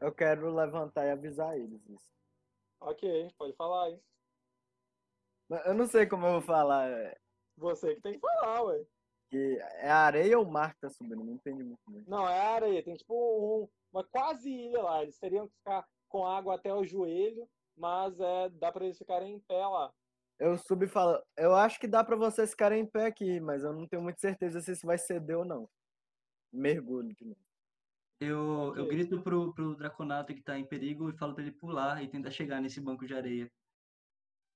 Eu quero levantar e avisar eles isso. Ok, pode falar aí. Mas Eu não sei como eu vou falar. é, Você que tem que falar, ué. Que é a areia ou o mar que tá subindo? Não entendi muito bem. Não, é areia. Tem tipo um- uma quase ilha lá. Eles teriam que ficar com água até o joelho, mas é, dá pra eles ficarem em pé lá. Eu subi e falo, eu acho que dá pra vocês ficarem em pé aqui, mas eu não tenho muita certeza se isso vai ceder ou não. Mergulho de novo. Eu, eu grito pro, pro Draconato que tá em perigo e falo pra ele pular e tentar chegar nesse banco de areia.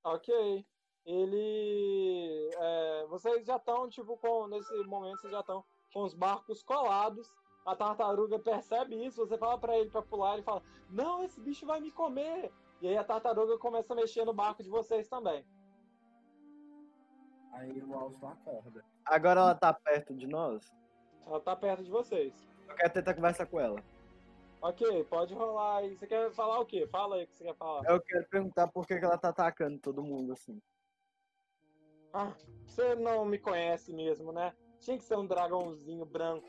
Ok. Ele. é, vocês já estão, tipo, com. Nesse momento, vocês já estão com os barcos colados. A tartaruga percebe isso, você fala pra ele pra pular, ele fala: Não, esse bicho vai me comer! E aí a tartaruga começa a mexer no barco de vocês também. Aí o Alston acorda. Agora ela tá perto de nós. Ela tá perto de vocês. Eu quero tentar conversar com ela. Ok, pode rolar aí. Você quer falar o quê? Fala aí o que você quer falar. Eu quero perguntar por que, ela tá atacando todo mundo assim. Ah, você não me conhece mesmo, né? Tinha que ser um dragãozinho branco.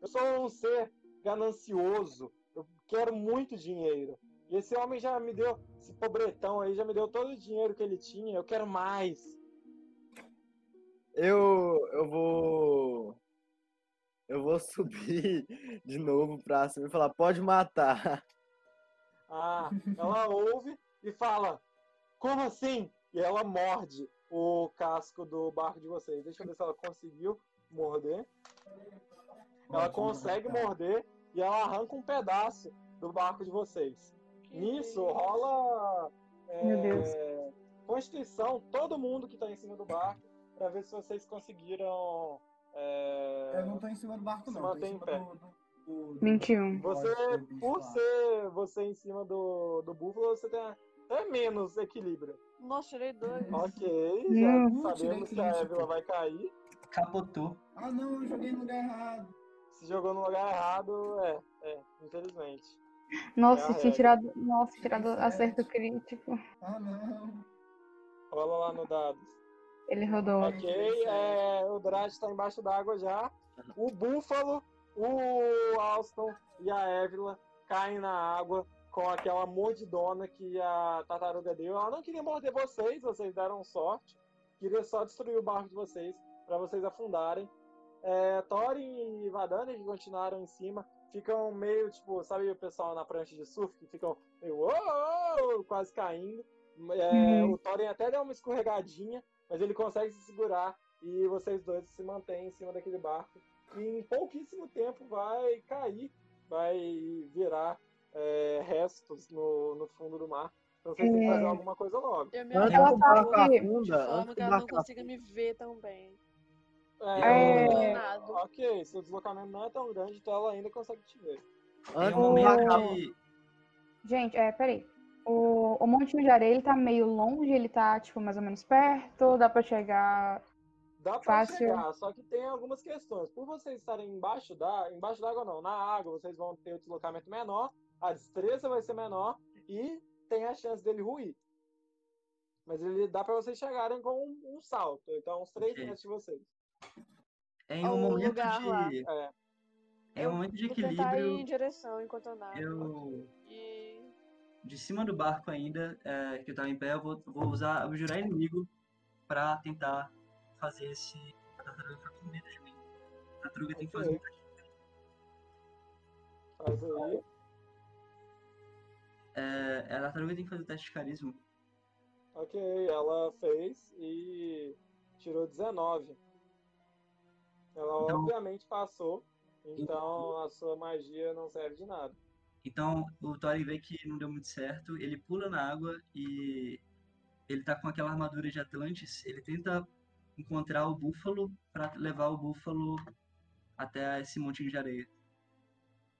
Eu sou um ser ganancioso. Eu quero muito dinheiro. E esse homem já me deu, esse pobretão aí, já me deu todo o dinheiro que ele tinha. Eu quero mais. Eu, eu vou. Eu vou subir de novo pra cima e falar, pode matar. Ah, ela ouve e fala: Como assim? E ela morde o casco do barco de vocês. Deixa eu ver se ela conseguiu morder. Ela consegue morder e ela arranca um pedaço do barco de vocês. Nisso rola é, Meu Deus. Constituição, todo mundo que tá em cima do barco, pra ver se vocês conseguiram. É, Eu não tô em cima do barco, Se não. Tô mantém em pé. do, do, do- 21. Você, por ser você em cima do, do búfalo, você tem até menos equilíbrio. Nossa, tirei dois. Ok, Não. já sabemos que a. Évila vai cair. Capotou. Ah, não, eu joguei no lugar errado. Se jogou no lugar errado, é, é, infelizmente. Nossa, É tinha tirado. Nossa, tirado acerto crítico. Ah, não. Rola lá no dados. Ele rodou. Ok, é, o Drat está embaixo d'água já. O Búfalo, o Alston e a Évila caem na água com aquela mordidona que a tartaruga deu. Ela não queria morder vocês, vocês deram sorte. Queria só destruir o barco de vocês para vocês afundarem. É, Thorin e Vadania, que continuaram em cima, ficam meio tipo, sabe o pessoal na prancha de surf que ficam meio "Uou, uou", quase caindo. É, Uhum. O Thorin até deu uma escorregadinha, mas ele consegue se segurar e vocês dois se mantêm em cima daquele barco. E em pouquíssimo tempo vai cair, vai virar é, restos no, no fundo do mar. Então vocês têm que fazer É. alguma coisa logo. Eu me Antes Ela que tá aqui. de forma que que ela não consiga me ver tão bem. É, É. Nada. Ok, seu deslocamento não é tão grande, então ela ainda consegue te ver. Antes um momento de. Gente, é, peraí. O, o montinho de areia, ele tá meio longe, ele tá, tipo, mais ou menos perto, dá pra chegar. Dá pra Fácil. chegar, só que tem algumas questões. Por vocês estarem embaixo da, embaixo d'água não, na água, vocês vão ter o deslocamento menor, a destreza vai ser menor e tem a chance dele ruir. Mas ele dá pra vocês chegarem com um, um salto, então uns 3 Ok. metros de vocês. É em Ao um momento lugar lá. de. É, É um momento de Vou tentar ir em equilíbrio. direção enquanto eu nado. Eu. E De cima do barco ainda, é, que eu tava em pé, eu vou, vou usar abjurar inimigo pra tentar fazer esse. A tartaruga ficar com medo de mim. A tartaruga tem que fazer um teste. faz aí. É, a tartaruga tem que fazer o teste de carisma. Ok, ela fez e tirou 19. Ela Então- obviamente passou, então a sua magia não serve de nada. Então o Thorin vê que não deu muito certo, ele pula na água e ele tá com aquela armadura de Atlantis. Ele tenta encontrar o búfalo pra levar o búfalo até esse montinho de areia.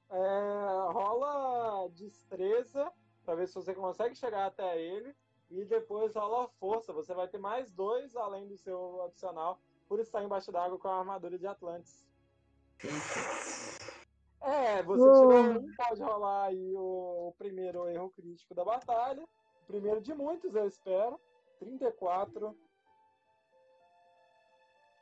É, rola destreza pra ver se você consegue chegar até ele e depois rola força. Você vai ter mais dois além do seu adicional por estar embaixo d'água com a armadura de Atlantis. É, você tirou um, pode rolar aí o, o primeiro erro crítico da batalha. O primeiro de muitos, eu espero. 34.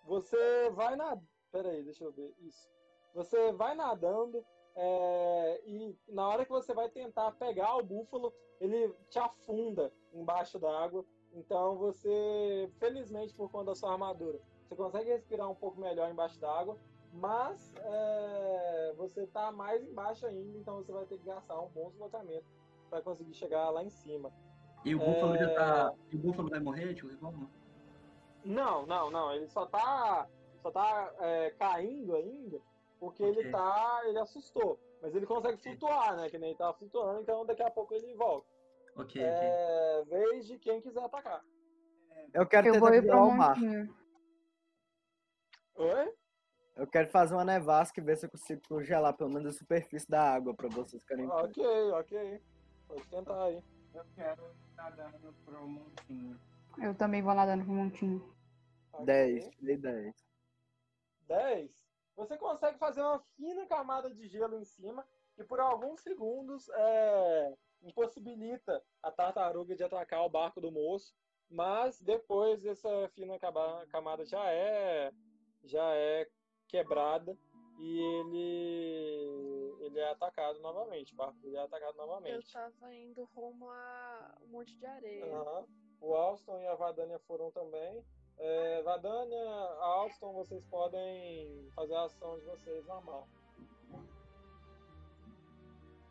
Você vai na. Pera aí, deixa eu ver. Isso. Você vai nadando é, e na hora que você vai tentar pegar o búfalo, ele te afunda embaixo d'água. Então você, felizmente por conta da sua armadura, você consegue respirar um pouco melhor embaixo d'água, mas é, você tá mais embaixo ainda, então você vai ter que gastar um bom deslocamento para conseguir chegar lá em cima. E o búfalo já tá. É. E o búfalo vai morrer, tipo? Não, não, não. Ele só tá, só tá é, caindo ainda porque ele Ok. tá. ele assustou. Mas ele consegue flutuar, né? Que nem ele tava flutuando, então daqui a pouco ele volta. Ok. É vez de quem quiser atacar. Eu quero Eu tentar vou ir virar pro o mar. montinho. Oi? Eu quero fazer uma nevasca e ver se eu consigo congelar pelo menos a superfície da água pra vocês ficarem. Ok, ok. Pode tentar aí. Eu quero nadando pro montinho. Eu também vou nadando pro montinho. Ok. 10, tirei 10. 10, você consegue fazer uma fina camada de gelo em cima que por alguns segundos é, impossibilita a tartaruga de atacar o barco do moço, mas depois essa fina camada já é já é quebrada e ele ele é atacado novamente, ele é atacado Eu novamente. tava indo rumo a um monte de areia. Aham. O Alston e a Vadania foram também. É, Vadania, Alston, vocês podem fazer a ação de vocês normal.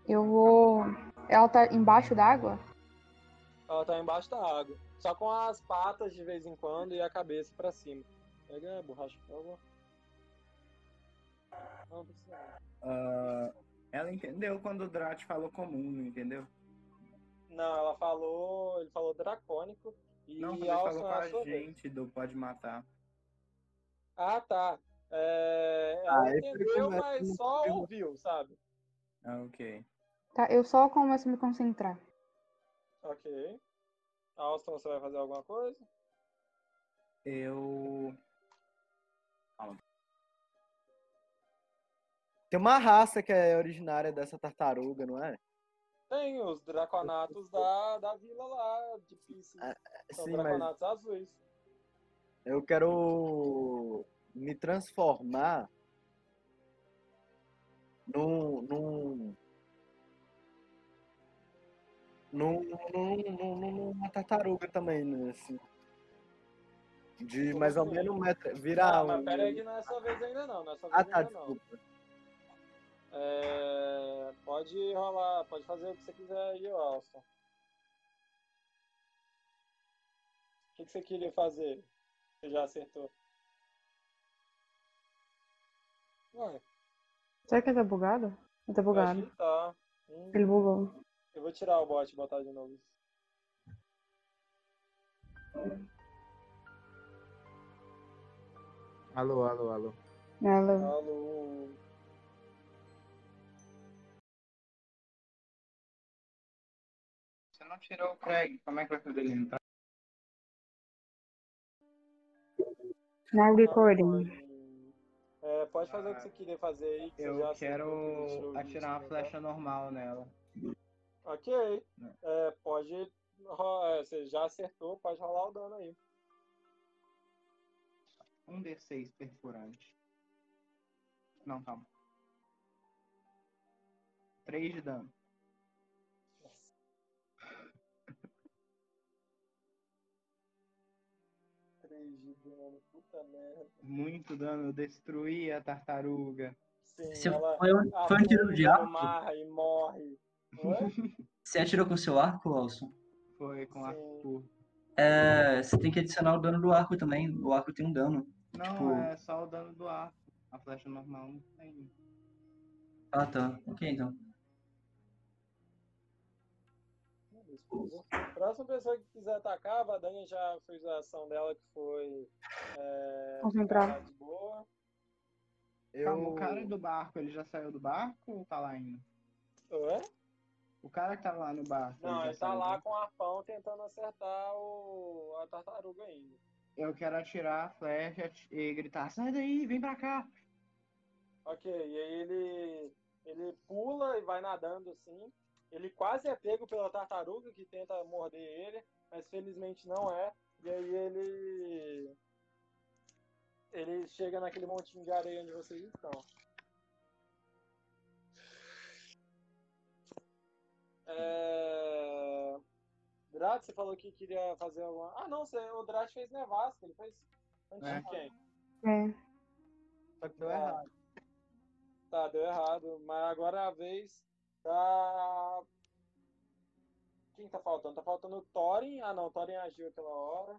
Eu vou. Ela tá embaixo d'água? Ela tá embaixo da água. Só com as patas de vez em quando e a cabeça pra cima. Pega a borracha, por favor. Ah, ela entendeu quando o Drat falou comum, entendeu? Não, ela falou. Ele falou dracônico. E Não, quando ele falou é com a a vez. gente do Pode Matar. Ah, tá. É, ela Ah, entendeu, mas só ouviu, sabe? Ah, ok. Tá, eu só começo a me concentrar. Ok. Alston, você vai fazer alguma coisa? Eu. Tem uma raça que é originária dessa tartaruga, não é? Tem os draconatos da, da vila lá, Pisces. Ah, São Sim, mas draconatos azuis. eu quero me transformar num. num. num, num, num- num- numa tartaruga também, né? Assim. De mais ou assim? menos um metro. Virar Ah, mas um. pera aí que não é sua vez ainda não, não é sua vez Ah, tá, ainda não. É, pode rolar, pode fazer o que você quiser aí, Alston. O que, que você queria fazer? Você já acertou. Ué, Será que ele tá bugado? Ele tá eu acho bugado. que tá. Hum, Ele bugou. eu vou tirar o bot e botar de novo. Alô, alô, alô. Ela. Alô. Tirou o Craig, como é que vai fazer ele entrar? Now recording. Pode, é, pode fazer o que você queria fazer aí. Que Eu quero atirar uma vídeo, flecha normal nela. Ok. É, pode. ro- é, Você já acertou, pode rolar o dano aí. Um D6 perfurante. Não, calma. 3 de dano. De dano, puta merda. Muito dano, eu destruí a tartaruga. Sim, Você ela foi um, foi um tiro de arco? mar e morre. Você atirou com o seu arco, Alson? Foi com a Sim. curva. É, você tem que adicionar o dano do arco também. O arco tem um dano. Não, Tipo- é só o dano do arco. A flecha normal não tem. Ah, tá. Ok, então. Próxima pessoa que quiser atacar, a Vadania já fez a ação dela, que foi. É, Concentrar. ficar de boa. Calma, Eu. o cara do barco, ele já saiu do barco ou tá lá ainda? Oi? O cara que tava lá no barco. Não, já ele tá lá com o arpão tentando acertar o, a tartaruga ainda. Eu quero atirar a flecha e gritar: sai daí, vem pra cá. Ok, e aí ele, ele pula e vai nadando assim. Ele quase é pego pela tartaruga que tenta morder ele, mas felizmente não é. E aí ele. Ele chega naquele montinho de areia onde vocês estão. É... Drat, você falou que queria fazer alguma. Ah, não, você... o Drat fez nevasca, ele fez. Antes É. de quem? É. Só que deu Ah. errado. Tá, deu errado. Mas agora é a vez da. Quem tá faltando? Tá faltando o Thorin. Ah não, o Thorin agiu aquela hora.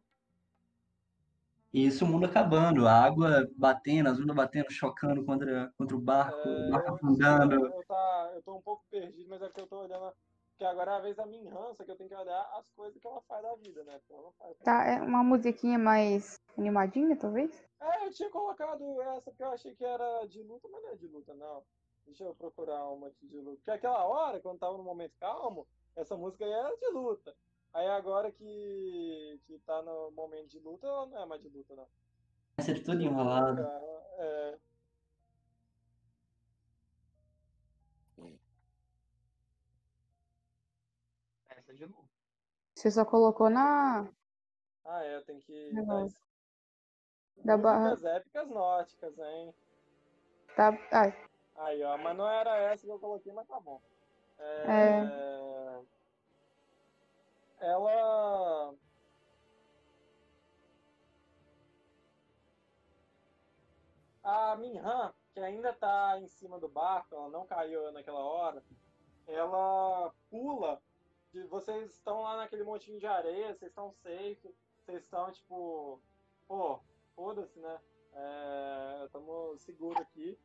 Isso o mundo acabando, a água batendo, as ondas batendo, chocando contra, contra o barco, o É, barco eu, afundando. eu, eu, tá, eu tô um pouco perdido, mas é porque eu tô olhando. Porque agora é a vez da minha só que eu tenho que olhar as coisas que ela faz da vida, né? Não faz. Tá, é uma musiquinha mais animadinha, talvez? É, eu tinha colocado essa porque eu achei que era de luta, mas não é de luta, não. Deixa eu procurar uma aqui de luta. Porque aquela hora, quando tava no momento calmo, essa música aí era de luta. Aí agora que, que tá no momento de luta, ela não é mais de luta, não. Vai ser tudo enrolado. É, Essa é de novo. Você só colocou na. ah, é, tem que. Mas... Da barra. Épicas nórdicas, hein? Tá... Ah, Aí, ó, mas não era essa que eu coloquei, mas tá bom. É... É. Ela. A Minhan, que ainda tá em cima do barco, ela não caiu naquela hora, ela pula. De, vocês estão lá naquele montinho de areia, vocês estão safe, vocês estão tipo. Pô, foda-se, né? Estamos seguros aqui.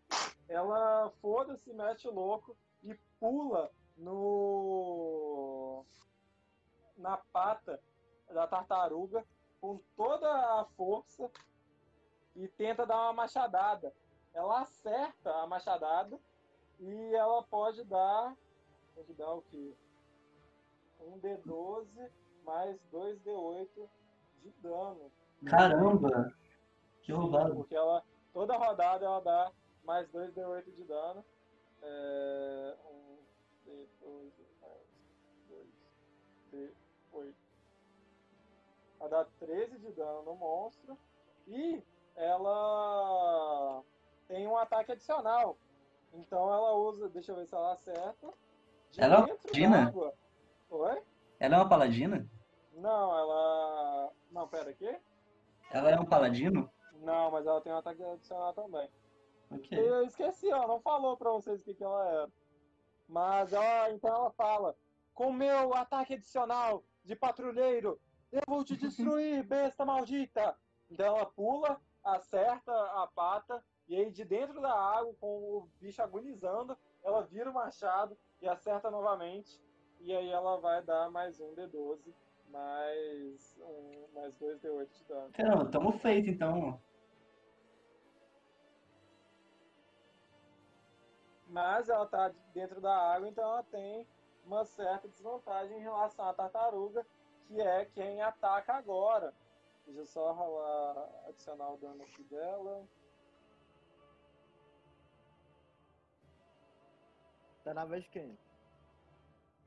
Ela foda-se, mete o louco e pula no na pata da tartaruga com toda a força e tenta dar uma machadada. Ela acerta a machadada e ela pode dar pode dar o quê? Um D12 mais 2D8 de dano. Caramba! Que roubado. Porque ela, toda rodada ela dá mais 2d8 de dano. É, um D12 mais 2d8. Ela dá 13 de dano no monstro. E ela tem um ataque adicional. Então ela usa, deixa eu ver se ela acerta. De Ela é uma paladina? Oi? Ela é uma paladina? Não, ela. Não, pera, aqui? Ela é um paladino? Não, mas ela tem um ataque adicional também. Ok. Eu esqueci, ó, não falou pra vocês o que, que ela era. Mas ela, então ela fala: Com meu ataque adicional de patrulheiro, eu vou te destruir, besta maldita! Então ela pula, acerta a pata, e aí de dentro da água, com o bicho agonizando, ela vira o machado e acerta novamente. E aí ela vai dar mais um D12, mais, um, mais dois D8 de dano. Caramba, tamo feito então. Mas ela está dentro da água, então ela tem uma certa desvantagem em relação à tartaruga, que é quem ataca agora. Deixa eu só rolar, adicionar o dano aqui dela. Tá na vez de quem?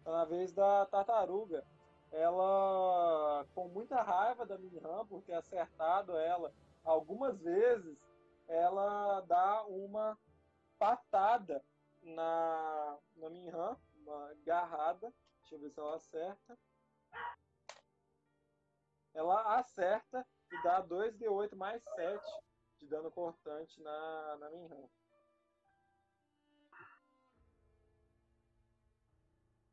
Tá na vez da tartaruga. Ela, com muita raiva da Minhan por ter acertado ela algumas vezes, ela dá uma patada na, na Minhan, uma garrada. Deixa eu ver se ela acerta. Ela acerta e dá 2d8 mais 7 de dano cortante na, na Minhan.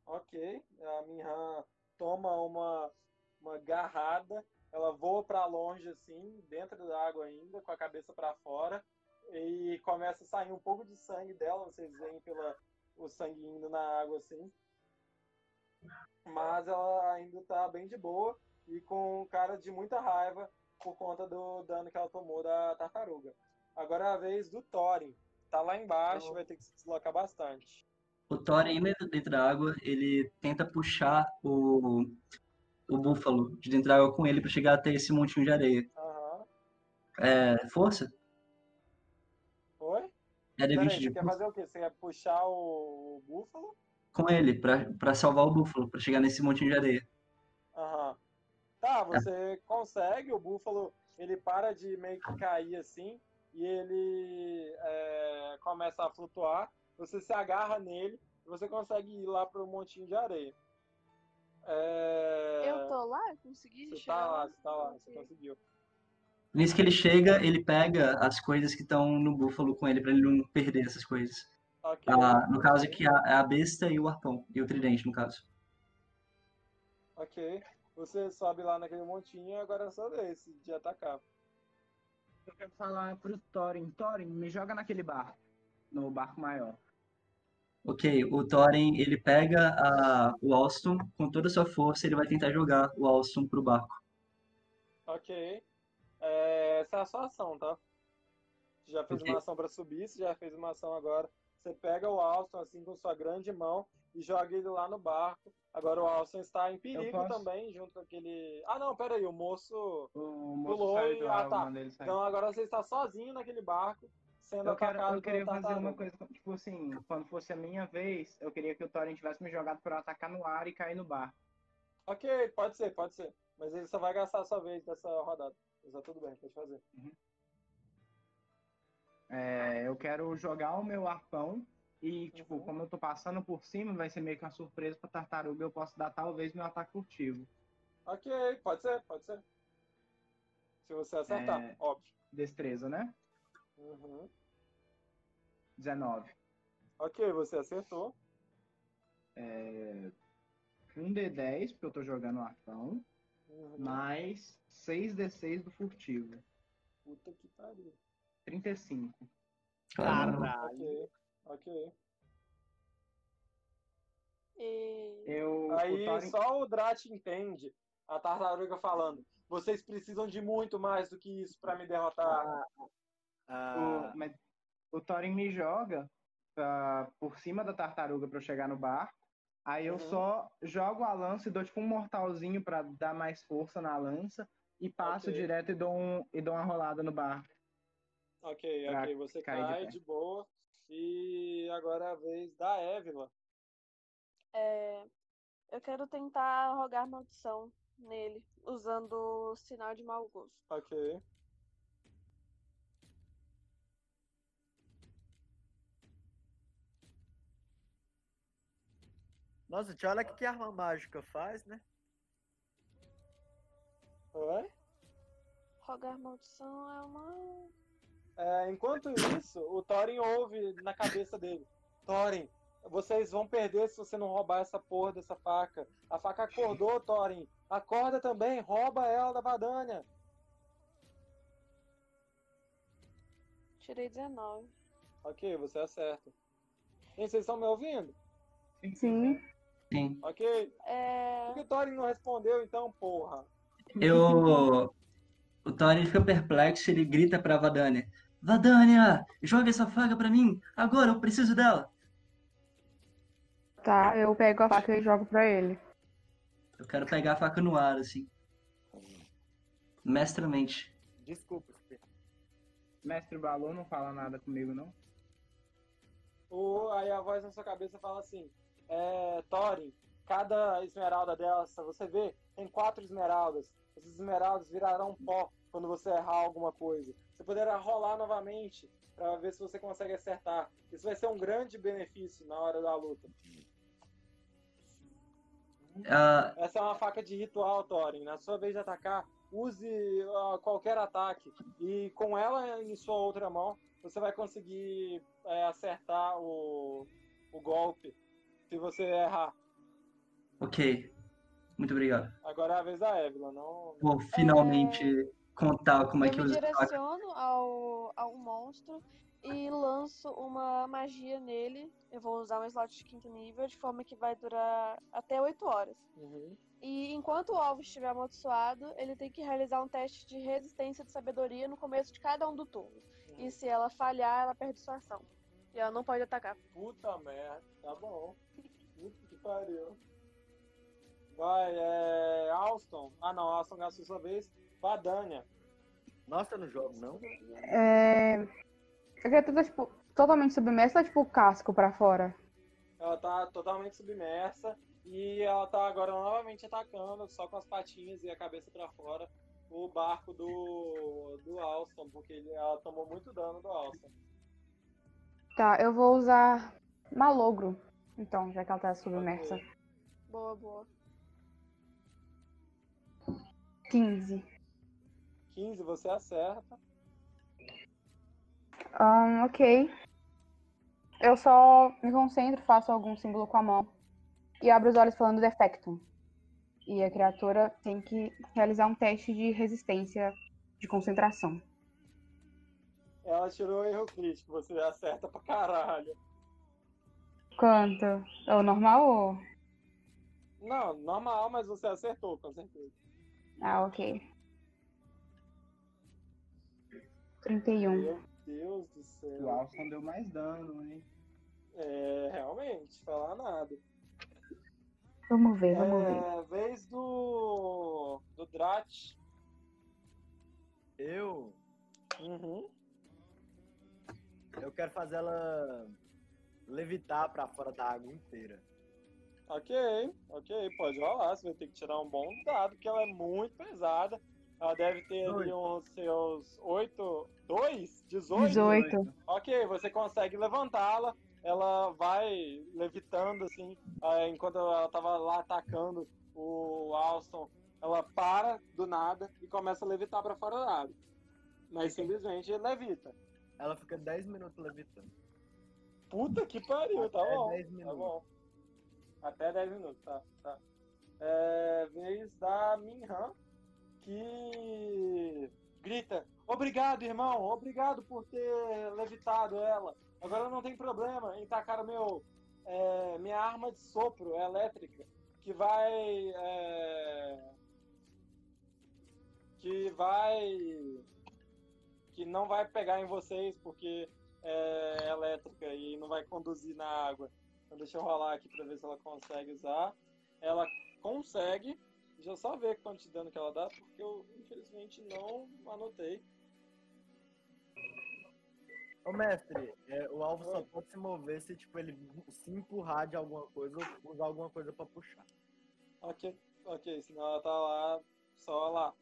Ok, a Minhan toma uma, uma garrada, ela voa para longe assim, dentro da água ainda, com a cabeça para fora, e começa a sair um pouco de sangue dela, vocês veem pela, o sangue indo na água assim. Mas ela ainda tá bem de boa e com cara de muita raiva por conta do dano que ela tomou da tartaruga. Agora é a vez do Thorin. Tá lá embaixo, vai ter que se deslocar bastante. O Thor, ainda dentro da água, ele tenta puxar o, o búfalo de dentro da água com ele pra chegar até esse montinho de areia. Aham. É, força? É Peraí, D20 você de quer fazer o quê? Você quer puxar o, búfalo? Com ele, pra, pra salvar o búfalo, pra chegar nesse montinho de areia. Aham. Tá, você consegue, o búfalo ele para de meio que cair assim e ele é, começa a flutuar. Você se agarra nele e você consegue ir lá pro montinho de areia. É, Eu tô lá? Eu consegui Você chegar tá lá, você tá lá, você conseguiu. Nisso que ele chega, ele pega as coisas que estão no búfalo com ele, pra ele não perder essas coisas. Ok. Ah, no caso aqui, a- é a besta e o arpão. E o tridente, no caso. Ok. Você sobe lá naquele montinho e agora é sua vez de atacar. Eu quero falar pro Thorin. Thorin, me joga naquele barco. No barco maior. Ok, o Thorin, ele pega a, o Alston com toda a sua força, ele vai tentar jogar o Alston pro barco. Ok. É, essa é a sua ação, tá? Você já fez uma ação pra subir, você já fez uma ação agora. Você pega o Alston assim com sua grande mão e joga ele lá no barco. Agora o Alston está em perigo também, junto com aquele. Ah, não, peraí, o moço. O moço Pulou e- ah, tá. Então agora você está sozinho naquele barco, sendo Eu, quero, atacado eu queria fazer uma coisa, tipo assim, quando fosse a minha vez, eu queria que o Thorin tivesse me jogado pra eu atacar no ar e cair no barco. Ok, pode ser, pode ser. Mas ele só vai gastar a sua vez dessa rodada. Mas tá tudo bem, pode fazer. É, eu quero jogar o meu arpão e, tipo, Uhum. como eu tô passando por cima, vai ser meio que uma surpresa pra tartaruga, eu posso dar talvez meu ataque furtivo. Ok, pode ser, pode ser. Se você acertar, É. óbvio. Destreza, né? Uhum. 19. Ok, você acertou. É, um D10, porque eu tô jogando o arpão, Uhum. mais 6D6 do furtivo. Puta que pariu. 35. Ok, ok. E Eu, Aí o Thorin, só o Drat entende a tartaruga falando. Vocês precisam de muito mais do que isso pra me derrotar. Ah, o, mas o Thorin me joga pra- por cima da tartaruga pra eu chegar no barco. Aí eu Uhum. só jogo a lança e dou tipo um mortalzinho pra dar mais força na lança e passo Ok. direto e dou, um, e dou uma rolada no barco. Ok, ok. Você de cai pé. de boa. E agora é a vez da Évila. é, eu quero tentar rogar maldição nele, usando o sinal de mau gosto. Ok. Nossa, tia, olha o que a arma mágica faz, né? Oi? Rogar maldição é uma. É, enquanto isso, o Thorin ouve na cabeça dele. Thorin, vocês vão perder se você não roubar essa porra dessa faca. A faca acordou, Thorin. Acorda também, rouba ela da Vadania. Tirei 19. Ok, você acerta. Gente, vocês estão me ouvindo? Sim. Sim. Ok. É. Por que o Thorin não respondeu então, porra? Eu. O Thorin fica perplexo e ele grita pra Vadania: Vadania, joga essa faca pra mim! Agora, eu preciso dela! Tá, eu pego a faca e jogo pra ele. Eu quero pegar a faca no ar, assim. Mestramente. Desculpa. Mestre Balor não fala nada comigo, não? O, aí a voz na sua cabeça fala assim: é, Thorin, cada esmeralda dessa, você vê, tem quatro esmeraldas. Essas esmeraldas virarão pó quando você errar alguma coisa. Você poderá rolar novamente para ver se você consegue acertar. Isso vai ser um grande benefício na hora da luta. Ah, Essa é uma faca de ritual, Thorin. Na sua vez de atacar, use ah, qualquer ataque. E com ela em sua outra mão, você vai conseguir é, acertar o, o golpe se você errar. ok. Muito obrigado. Agora é a vez da Évila, não. Vou finalmente contar como é eu que me usa a faca. direciono ao, ao monstro e lanço uma magia nele. Eu vou usar um slot de quinto nível, de forma que vai durar até 8 horas. Uhum. E enquanto o alvo estiver amaldiçoado, ele tem que realizar um teste de resistência de sabedoria no começo de cada um do turno. E se ela falhar, ela perde sua ação. E ela não pode atacar. Puta merda, tá bom. Pariu. Vai, é. Alston. Ah não, Alston gastou sua vez. Vadania. Nossa, eu não jogo, não. É... Queria tudo, tipo, totalmente submersa ou, tipo, o casco pra fora? Ela tá totalmente submersa e ela tá agora novamente atacando, só com as patinhas e a cabeça pra fora, o barco do, do Alston, porque ele- ela tomou muito dano do Alston. Tá, eu vou usar malogro. Então, já que ela tá submersa. Boa, boa. 15. 15, você acerta. Ahn, ok. Eu só me concentro, faço algum símbolo com a mão. E abro os olhos falando defectum. E a criatura tem que realizar um teste de resistência de concentração. Ela tirou erro crítico, você acerta pra caralho. Quanto? É o normal ou. Não, normal, mas você acertou, com certeza. Ah, ok. 31. Meu Deus do O céu. Alston deu mais dano, hein? É, realmente, falar nada. Vamos ver, vamos ver. É, vez do. do Drat. Eu, Uhum. eu quero fazer ela levitar pra fora da água inteira. Ok, ok, pode rolar. Você vai ter que tirar um bom dado, porque ela é muito pesada. Ela deve ter ali uns seus 8. 2? 18? 18. Ok, você consegue levantá-la. Ela vai levitando assim, ah, enquanto ela tava lá atacando o Alston. Ela para do nada e começa a levitar pra fora da água. Mas simplesmente levita. Ela fica 10 minutos levitando. Puta que pariu, tá Até bom. 10 Tá minutos. bom. Até 10 minutos, tá. tá. É, vez da Minhan, que grita: Obrigado, irmão, obrigado por ter levitado ela. Agora não tem problema em tacar meu, é, minha arma de sopro elétrica, que vai. é, que vai. que não vai pegar em vocês, porque é elétrica e não vai conduzir na água. Então deixa eu rolar aqui pra ver se ela consegue usar. Ela consegue. Deixa eu só ver quanto de dano que ela dá, porque eu infelizmente não anotei. Ô mestre, é, o alvo só pode se mover se tipo, ele se empurrar de alguma coisa ou usar alguma coisa pra puxar. Ok, ok, senão ela tá lá, só lá.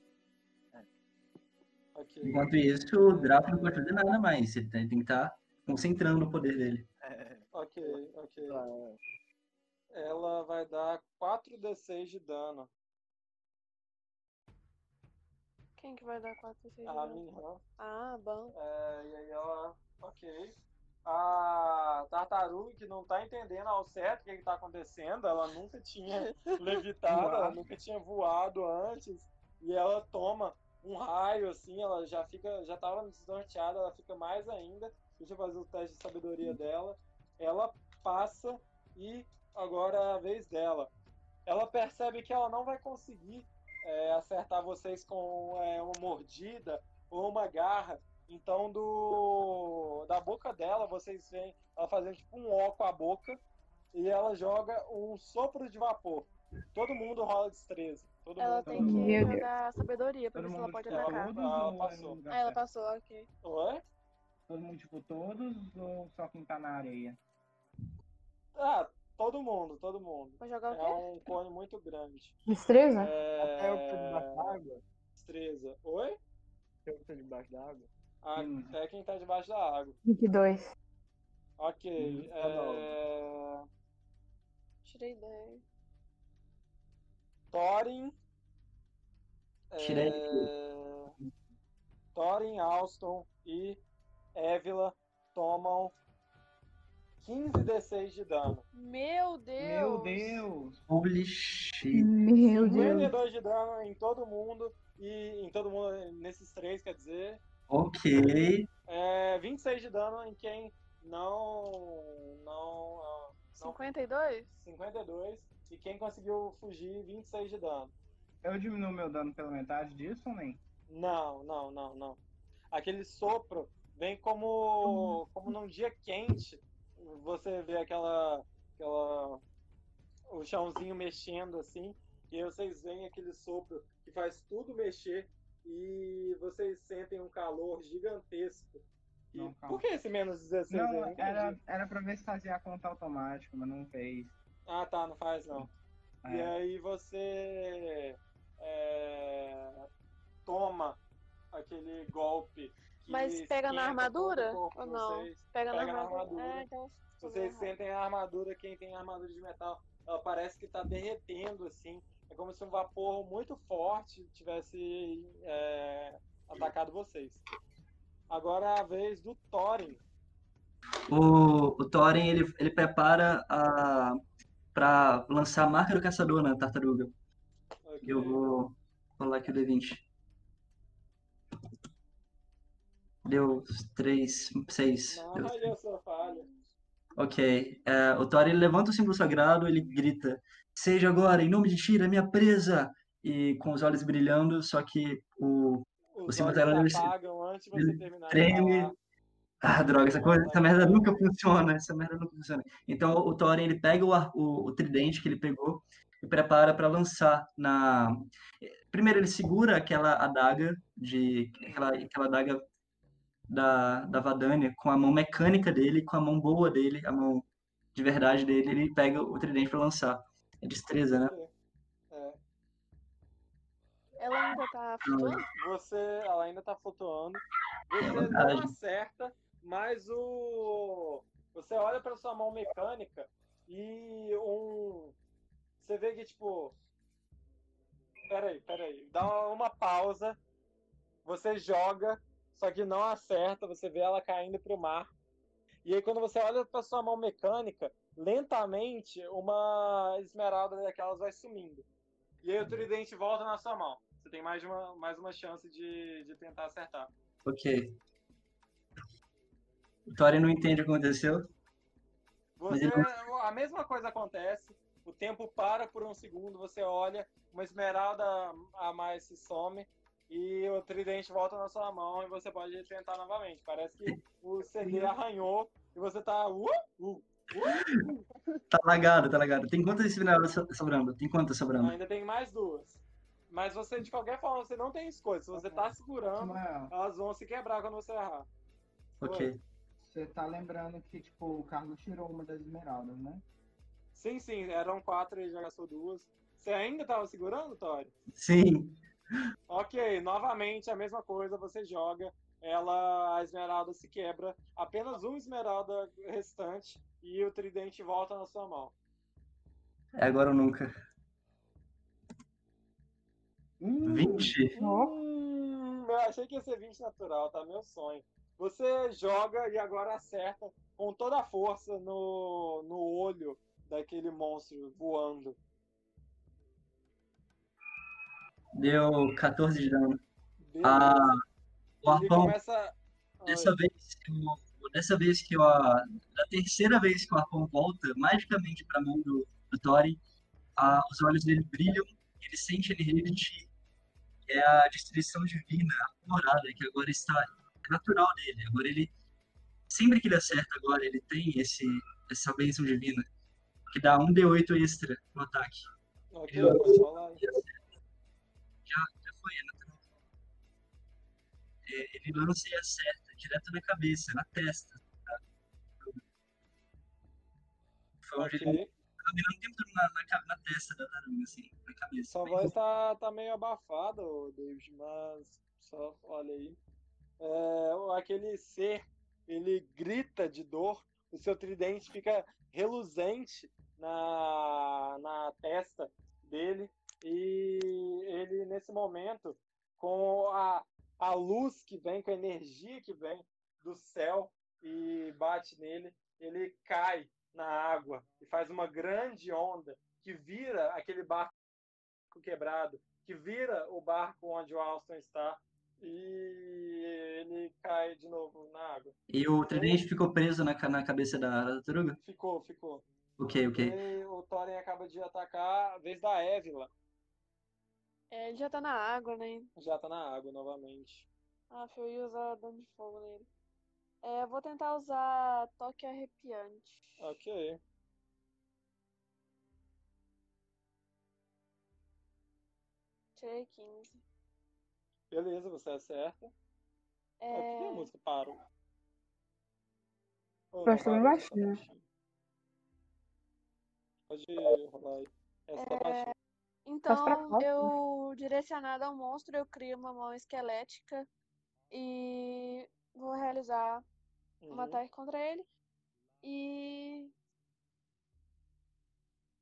É. Ok. Enquanto isso, o Draco não pode fazer nada mais. Ele tem tem que estar concentrando no poder dele. É, Ok, ok. tá. Ela vai dar 4d6 de dano. Quem que vai dar 4 6 A Minhan. Ah, bom. É, e aí ela. Ok. A tartaruga que não tá entendendo ao certo o que, que tá acontecendo, ela nunca tinha levitado, ela nunca tinha voado antes, e ela toma um raio assim, ela já fica, já tava desnorteada, ela fica mais ainda. Deixa eu fazer o teste de sabedoria dela. Ela passa e agora é a vez dela. Ela percebe que ela não vai conseguir é, acertar vocês com é, uma mordida ou uma garra. Então, do da boca dela, vocês veem ela fazendo tipo um ó com a boca e ela joga um sopro de vapor. Todo mundo rola destreza. Todo Ela mundo. tem que Meu Deus. jogar sabedoria pra Todo ver se ela mundo pode tipo, atacar. todos é passou. Ah, ela passou, ok. Oi? Todo mundo, tipo, todos ou só quem tá na areia? Ah, todo mundo, todo mundo. Vai jogar o É quê? um cone muito grande. Destreza? Até eu que tô debaixo É... da água. Destreza. Oi? Eu que tô debaixo da água. Ah, Hum. Até quem tá debaixo da água. 22. Ok. Hum, tá. É... Tirei 10. Thorin. Tirei. É... Thorin, Alston e Évila tomam 15 d6 de dano. Meu Deus! Meu Deus! Holy shit. Meu Deus. 52 de dano em todo mundo. E em todo mundo, nesses três, quer dizer. Ok. É, 26 de dano em quem não. Não. ah, não 52? 52. E quem conseguiu fugir, 26 de dano. Eu diminuo meu dano pela metade disso ou nem? Não, não, não, não. Aquele sopro vem como, como num dia quente. Você vê aquela, aquela. o chãozinho mexendo assim. E aí vocês veem aquele sopro que faz tudo mexer. E vocês sentem um calor gigantesco. E Não, por que esse menos 16 aí? Não, era, era pra ver se fazia a conta automática, mas não fez. Ah, tá, não faz não. E É. aí você é, toma aquele golpe. que Mas pega na armadura ou não? vocês. Pega, Pega na na armadura. armadura. É, então. Vocês sentem a armadura, quem tem armadura de metal, ela parece que tá derretendo assim. É como se um vapor muito forte tivesse é, atacado vocês. Agora é a vez do Thorin. O, o Thorin, ele, ele prepara a, pra lançar a marca do caçador na tartaruga. Ok. Eu vou rolar aqui o D20. Deu três, seis. Não, Deu- falha. Ok. É, o Thor ele levanta o símbolo sagrado, ele grita: Seja agora, em nome de Tira, minha presa! E com os olhos brilhando, só que o. Os símbolo sagrado, ele se treme. Ah, droga, essa, coisa, essa merda nunca funciona. Essa merda nunca funciona. Então o Thorin ele pega o, o, o tridente que ele pegou e prepara para lançar na. Primeiro ele segura aquela adaga de aquela, aquela adaga da, da Vadania com a mão mecânica dele, com a mão boa dele, a mão de verdade dele, ele pega o tridente para lançar. É destreza, né? É. Ela ainda tá flutuando? Você, ela ainda tá flutuando. Você É não acerta, mas o. Você olha pra sua mão mecânica e um. Você vê que, tipo. Peraí, peraí. Dá uma pausa. Você joga, só que não acerta. Você vê ela caindo pro mar. E aí, quando você olha pra sua mão mecânica, lentamente uma esmeralda daquelas vai sumindo. E aí o tridente volta na sua mão. Você tem mais uma, mais uma chance de, de tentar acertar. Ok. O não entende o que aconteceu. Você, ele a mesma coisa acontece, o tempo para por um segundo, você olha, uma esmeralda a mais se some e o tridente volta na sua mão e você pode tentar novamente. Parece que o CD arranhou e você tá. Uh, uh, uh, Tá lagado, tá lagado. Tem quantas esmeraldas so- sobrando? Tem quantas sobrando? ainda tem mais duas. Mas você, de qualquer forma, você não tem escolha. Se você tá segurando, elas vão se quebrar quando você errar. Ok. você tá lembrando que, tipo, o Carlos tirou uma das esmeraldas, né? Sim, sim, eram quatro e já gastou duas. Você ainda tava segurando, Tori? Sim. Ok, novamente a mesma coisa, você joga, ela, a esmeralda se quebra, apenas uma esmeralda restante e o tridente volta na sua mão. É agora ou nunca. Hum, 20? Hum, eu achei que ia ser 20 natural, tá? Meu sonho. Você joga e agora acerta com toda a força no, no olho daquele monstro voando. Deu 14 de dano. Beleza. Ah, o Ele arpão, começa. dessa vez, que eu, dessa vez que eu, a- da terceira vez que o arpão volta magicamente pra mão do, do Thorin, ah, os olhos dele brilham, ele sente a energia de. É a destruição divina, aprimorada, que agora está natural dele. Agora ele, sempre que ele acerta agora, ele tem esse, essa bênção divina, que dá um D8 extra no ataque. Ok, pode falar aí. já, já foi, é natural. É, ele lança e acerta direto na cabeça, na testa. tá? Foi onde ele Ok. tava mirando o tempo na, na, na testa da tartaruga, assim, na cabeça. Sua voz tá, tá meio abafada, David, mas só olha aí. É, aquele ser, ele grita de dor, o seu tridente fica reluzente na, na testa dele, e ele, nesse momento, com a, a luz que vem, com a energia que vem do céu e bate nele, ele cai na água e faz uma grande onda que vira aquele barco quebrado, que vira o barco onde o Alston está e ele cai de novo na água. E o tridente ficou preso na, na cabeça da, da tartaruga? Ficou, ficou. Ok, ok. E o Thorin acaba de atacar a vez da Évila. É, ele já tá na água, né? Já tá na água novamente. Ah, eu ia usar dano de fogo nele. É, eu vou tentar usar toque arrepiante. Ok. Tirei 15. Beleza, você acerta. É... Por que a É, música parou? Acho que não bem baixinho. Pode rolar aí. Essa tá baixinha. pra então, eu, direcionado ao monstro, eu crio uma mão esquelética e vou realizar um Uhum. ataque contra ele. E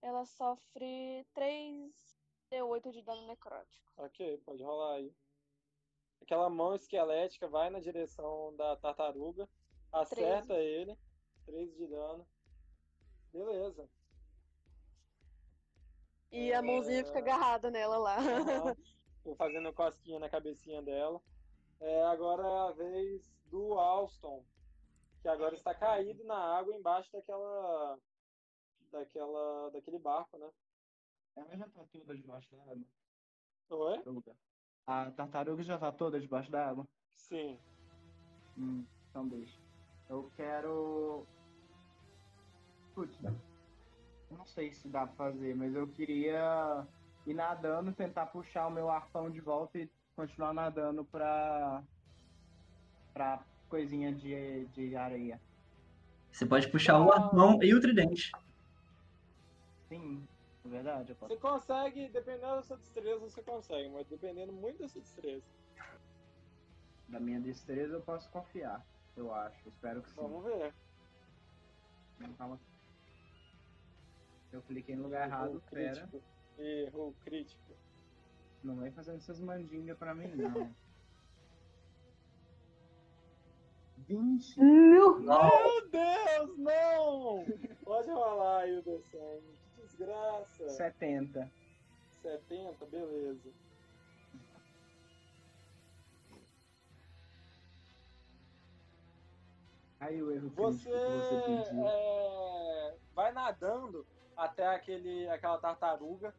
ela sofre 3d8 de dano necrótico. Ok, pode rolar aí. Aquela mão esquelética vai na direção da tartaruga, acerta ele, 3 de dano. Beleza. E a mãozinha fica agarrada nela lá. Tô fazendo cosquinha na cabecinha dela. É, agora é a vez do Alston, que agora está caído na água embaixo daquela. daquela. daquele barco, né? Ela já tá toda debaixo da água. Oi? A tartaruga já tá toda debaixo da água? Sim. Hum, então deixa. Eu quero. Putz, eu não sei se dá pra fazer, mas eu queria ir nadando, tentar puxar o meu arpão de volta e continuar nadando pra. pra coisinha de, de areia. Você pode puxar o arpão e o tridente. Sim, é verdade. Eu posso. Você consegue, dependendo da sua destreza, você consegue, mas dependendo muito da sua destreza. Da minha destreza eu posso confiar, eu acho. Espero que sim. Vamos ver. Calma. Eu cliquei no lugar errado, pera. crítico. Erro crítico. Não vem fazendo essas mandingas pra mim, não. 20. Não. Meu Deus, não! Pode rolar aí o D100. Desgraça. 70. 70, beleza. Aí o erro Você, você é, vai nadando até aquele, aquela tartaruga,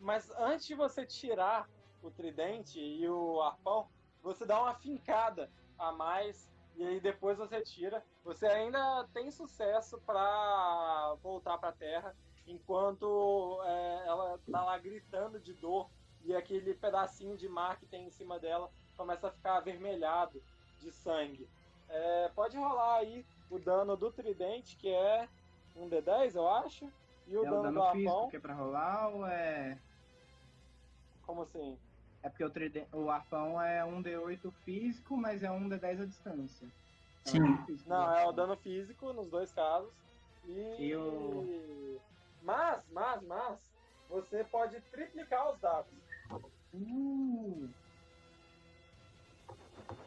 mas antes de você tirar o tridente e o arpão, você dá uma fincada a mais e aí depois você tira. Você ainda tem sucesso para voltar para a terra, enquanto é, ela tá lá gritando de dor e aquele pedacinho de mar que tem em cima dela começa a ficar avermelhado de sangue. É, pode rolar aí o dano do tridente, que é um D10, eu acho. E o É o dano, dano do físico arpão. que é pra rolar ou é. Como assim? É porque o, triden- o arpão é um D8 físico, mas é um D10 à distância. Sim. é difícil Não, de é o dano físico nos dois casos. E. E o- Mas, mas, mas, você pode triplicar os dados. Uh!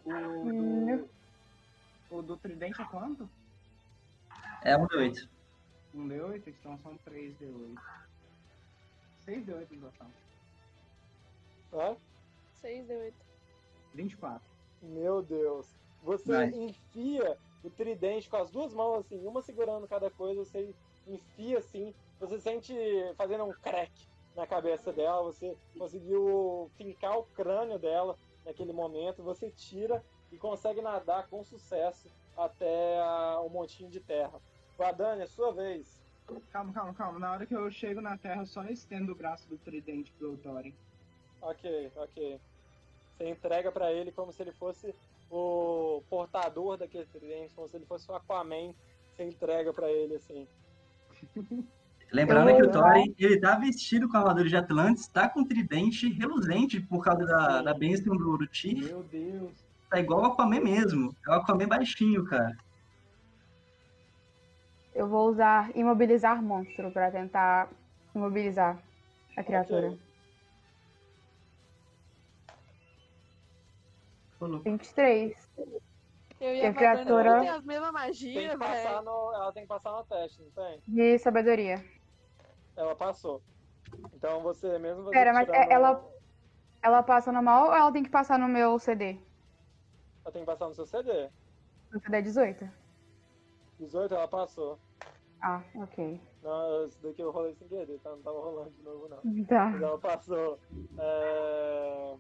O Hum. do, o do tridente é quanto? É um D8. Um D8? Então são 3 D8. 6 D8 no total. Hã? 6 de 8. 24. Meu Deus. Você Vai. enfia o tridente com as duas mãos, assim, uma segurando cada coisa, você enfia assim, você sente fazendo um crack na cabeça dela, você conseguiu fincar o crânio dela naquele momento, você tira e consegue nadar com sucesso até o montinho de terra. Vadani, é sua vez. Calma, calma, calma. Na hora que eu chego na terra, eu só estendo o braço do tridente pro Thorin. Ok, ok. Você entrega pra ele como se ele fosse o portador daquele tridente, como se ele fosse o Aquaman. Você entrega pra ele assim. Lembrando Eu que o Thorin, ele tá vestido com a armadura de Atlantis, tá com tridente reluzente por causa da, da bênção do, do. Meu Deus. Tá igual o Aquaman mesmo. É o Aquaman baixinho, cara. Eu vou usar imobilizar monstro pra tentar imobilizar a criatura. Ok. Falou. 23. Eu E a criatura- tem as mesmas Tem magias, velho. no, ela tem que passar no teste, não tem? De sabedoria. Ela passou. Então você mesmo você Pera, mas tirando- é- ela- Ela passa normal ou ela tem que passar no meu CD? Ela tem que passar no seu CD. No CD 18? 18 ela passou. Ah, ok. Não, isso daqui eu rolei sem querer, tá? Não tava rolando de novo não. Tá. Mas ela passou. É,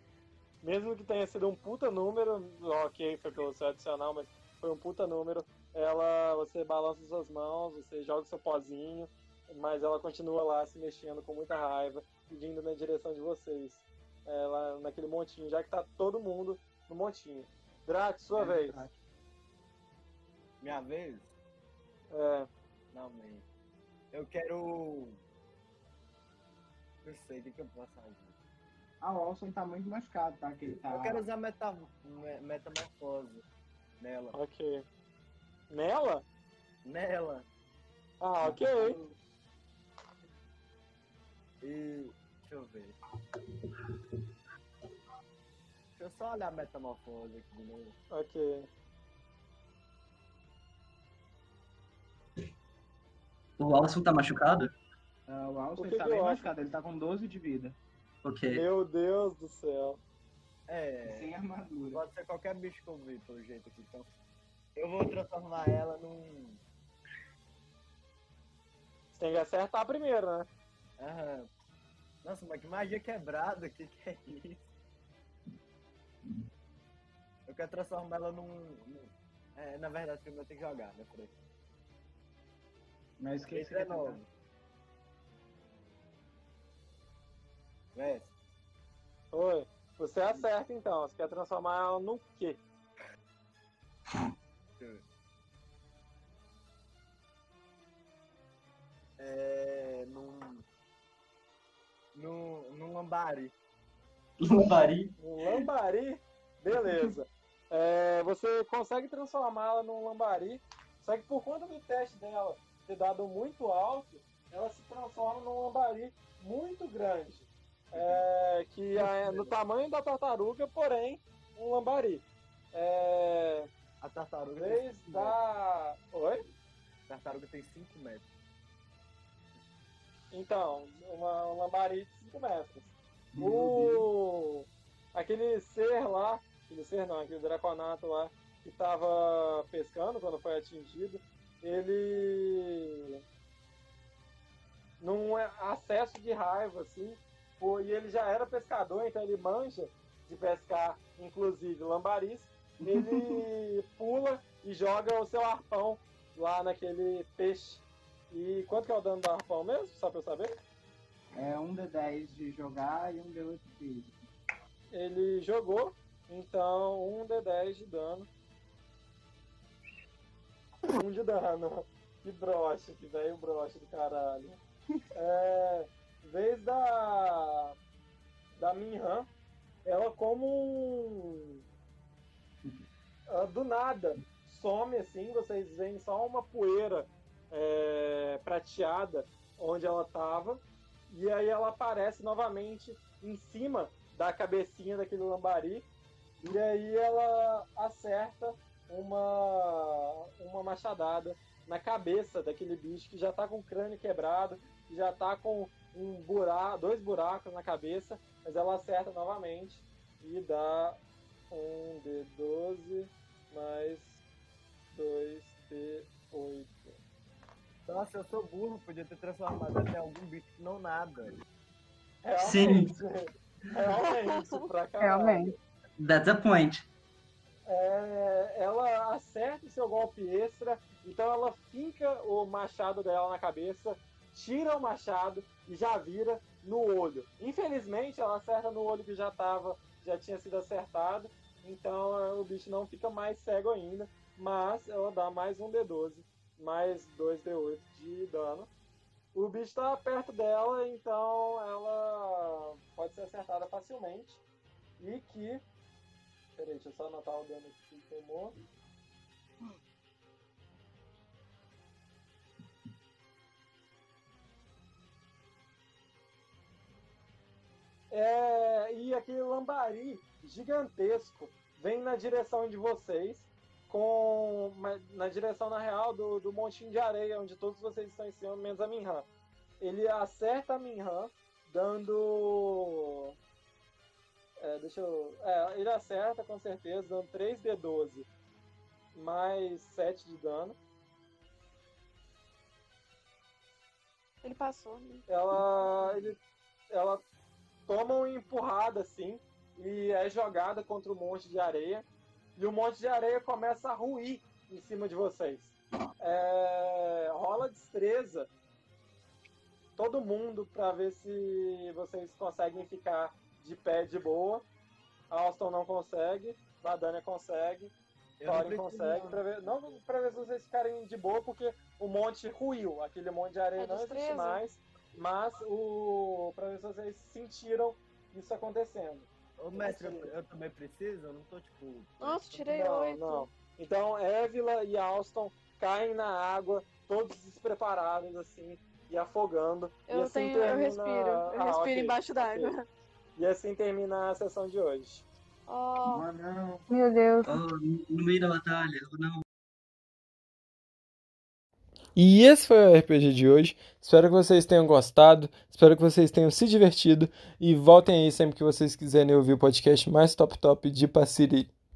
Mesmo que tenha sido um puta número, ok, foi pelo seu adicional, mas foi um puta número. Ela, você balança suas mãos, você joga seu pozinho, mas ela continua lá se mexendo com muita raiva vindo na direção de vocês. Ela naquele montinho, já que tá todo mundo no montinho. Drax, sua É, vez. Drax. Minha vez? É, Não, man. Eu quero. Não sei, o que, que eu posso fazer? Ah, o Olson tá muito machucado, tá? Que ele tá... Eu quero usar meta... me- metamorfose nela. ok. Nela? Nela. Ah, ok. E. Deixa eu ver. Deixa eu só olhar a metamorfose aqui de novo. Ok. O Alson tá machucado? Ah, o Alson tá bem machucado, ele tá com 12 de vida. Ok. Meu Deus do céu. É. Sem armadura. Pode ser qualquer bicho que eu vi, pelo jeito aqui. Então, eu vou transformar ela num. Você tem que acertar primeiro, né? Aham. Nossa, mas que magia quebrada, que que é isso? Eu quero transformar ela num. É, na verdade, primeiro eu tenho que jogar, né? Peraí. Mas o que que você quer 19. tentar? Vê, Oi. Você acerta então. Você quer transformar ela no quê? É. Num. Num, num lambari. Lambari. Um lambari? Beleza. É, você consegue transformá-la num lambari, só que por conta do teste dela ter dado muito alto, ela se transforma num lambari muito grande. É, que é no tamanho da tartaruga, porém, um lambari. É, A tartaruga tem vez 5 metros. da. Oi? A tartaruga tem 5 metros. Então, uma, um lambari de 5 metros. Meu O... Aquele ser lá, aquele ser não, aquele draconato lá, que tava pescando quando foi atingido, ele. Num acesso de raiva, assim, pô, e ele já era pescador, então ele manja de pescar, inclusive lambaris, ele pula e joga o seu arpão lá naquele peixe. E quanto que é o dano do arpão mesmo? Só pra eu saber? É um D10 de jogar e um D8 físico. Ele jogou, então um D10 de dano. Um de dano. Que broche, que velho broche do caralho. É, vez da. Da Minhan, ela como ela do nada some assim, vocês veem só uma poeira é, prateada onde ela tava. E aí ela aparece novamente em cima da cabecinha daquele lambari. E aí ela acerta uma, uma machadada na cabeça daquele bicho que já tá com o crânio quebrado, que já tá com um buraco, dois buracos na cabeça, mas ela acerta novamente e dá um D12 mais 2D8. Nossa, eu sou burro, podia ter transformado até algum bicho que não nada. Realmente, realmente, pra caralho. Realmente. That's a point. É, ela acerta o seu golpe extra, então ela finca o machado dela na cabeça, tira o machado e já vira no olho. Infelizmente, ela acerta no olho que já tava, já tinha sido acertado, então é, o bicho não fica mais cego ainda, mas ela dá mais um D12, mais 2D8 de dano. O bicho está perto dela, então ela pode ser acertada facilmente. E que Peraí, deixa eu só anotar o dano que tomou. É, e aquele lambari gigantesco vem na direção de vocês, com na direção na real do, do montinho de areia, onde todos vocês estão em cima, menos a Minhan. Ele acerta a Minhan, dando é, deixa eu. É, ele acerta com certeza, dando 3d12 mais 7 de dano. Ele passou, né? Ela, ele, ela toma uma empurrada assim e é jogada contra o monte de areia. E o monte de areia começa a ruir em cima de vocês. É, rola destreza. Todo mundo para ver se vocês conseguem ficar de pé de boa. Alston não consegue, Ladania consegue, Thorin consegue, pra ver, não pra ver se vocês ficarem de boa, porque o monte ruiu, aquele monte de areia É não existe mais, mas o pra ver se vocês sentiram isso acontecendo. Ô, mestre, eu, eu também preciso? Eu não tô, tipo... Nossa, tirei não, oito. não. Então, Évila e Alston caem na água, todos despreparados, assim, e afogando. e Eu assim tenho, eu termina- respiro. Eu Ah, respiro ok, embaixo d'água. E assim termina a sessão de hoje. Ó, Ah, não. Meu Deus. Oh, no meio da batalha, ou não. E esse foi o RPG de hoje. Espero que vocês tenham gostado. Espero que vocês tenham se divertido. E voltem aí sempre que vocês quiserem ouvir o podcast mais top top de Passiri.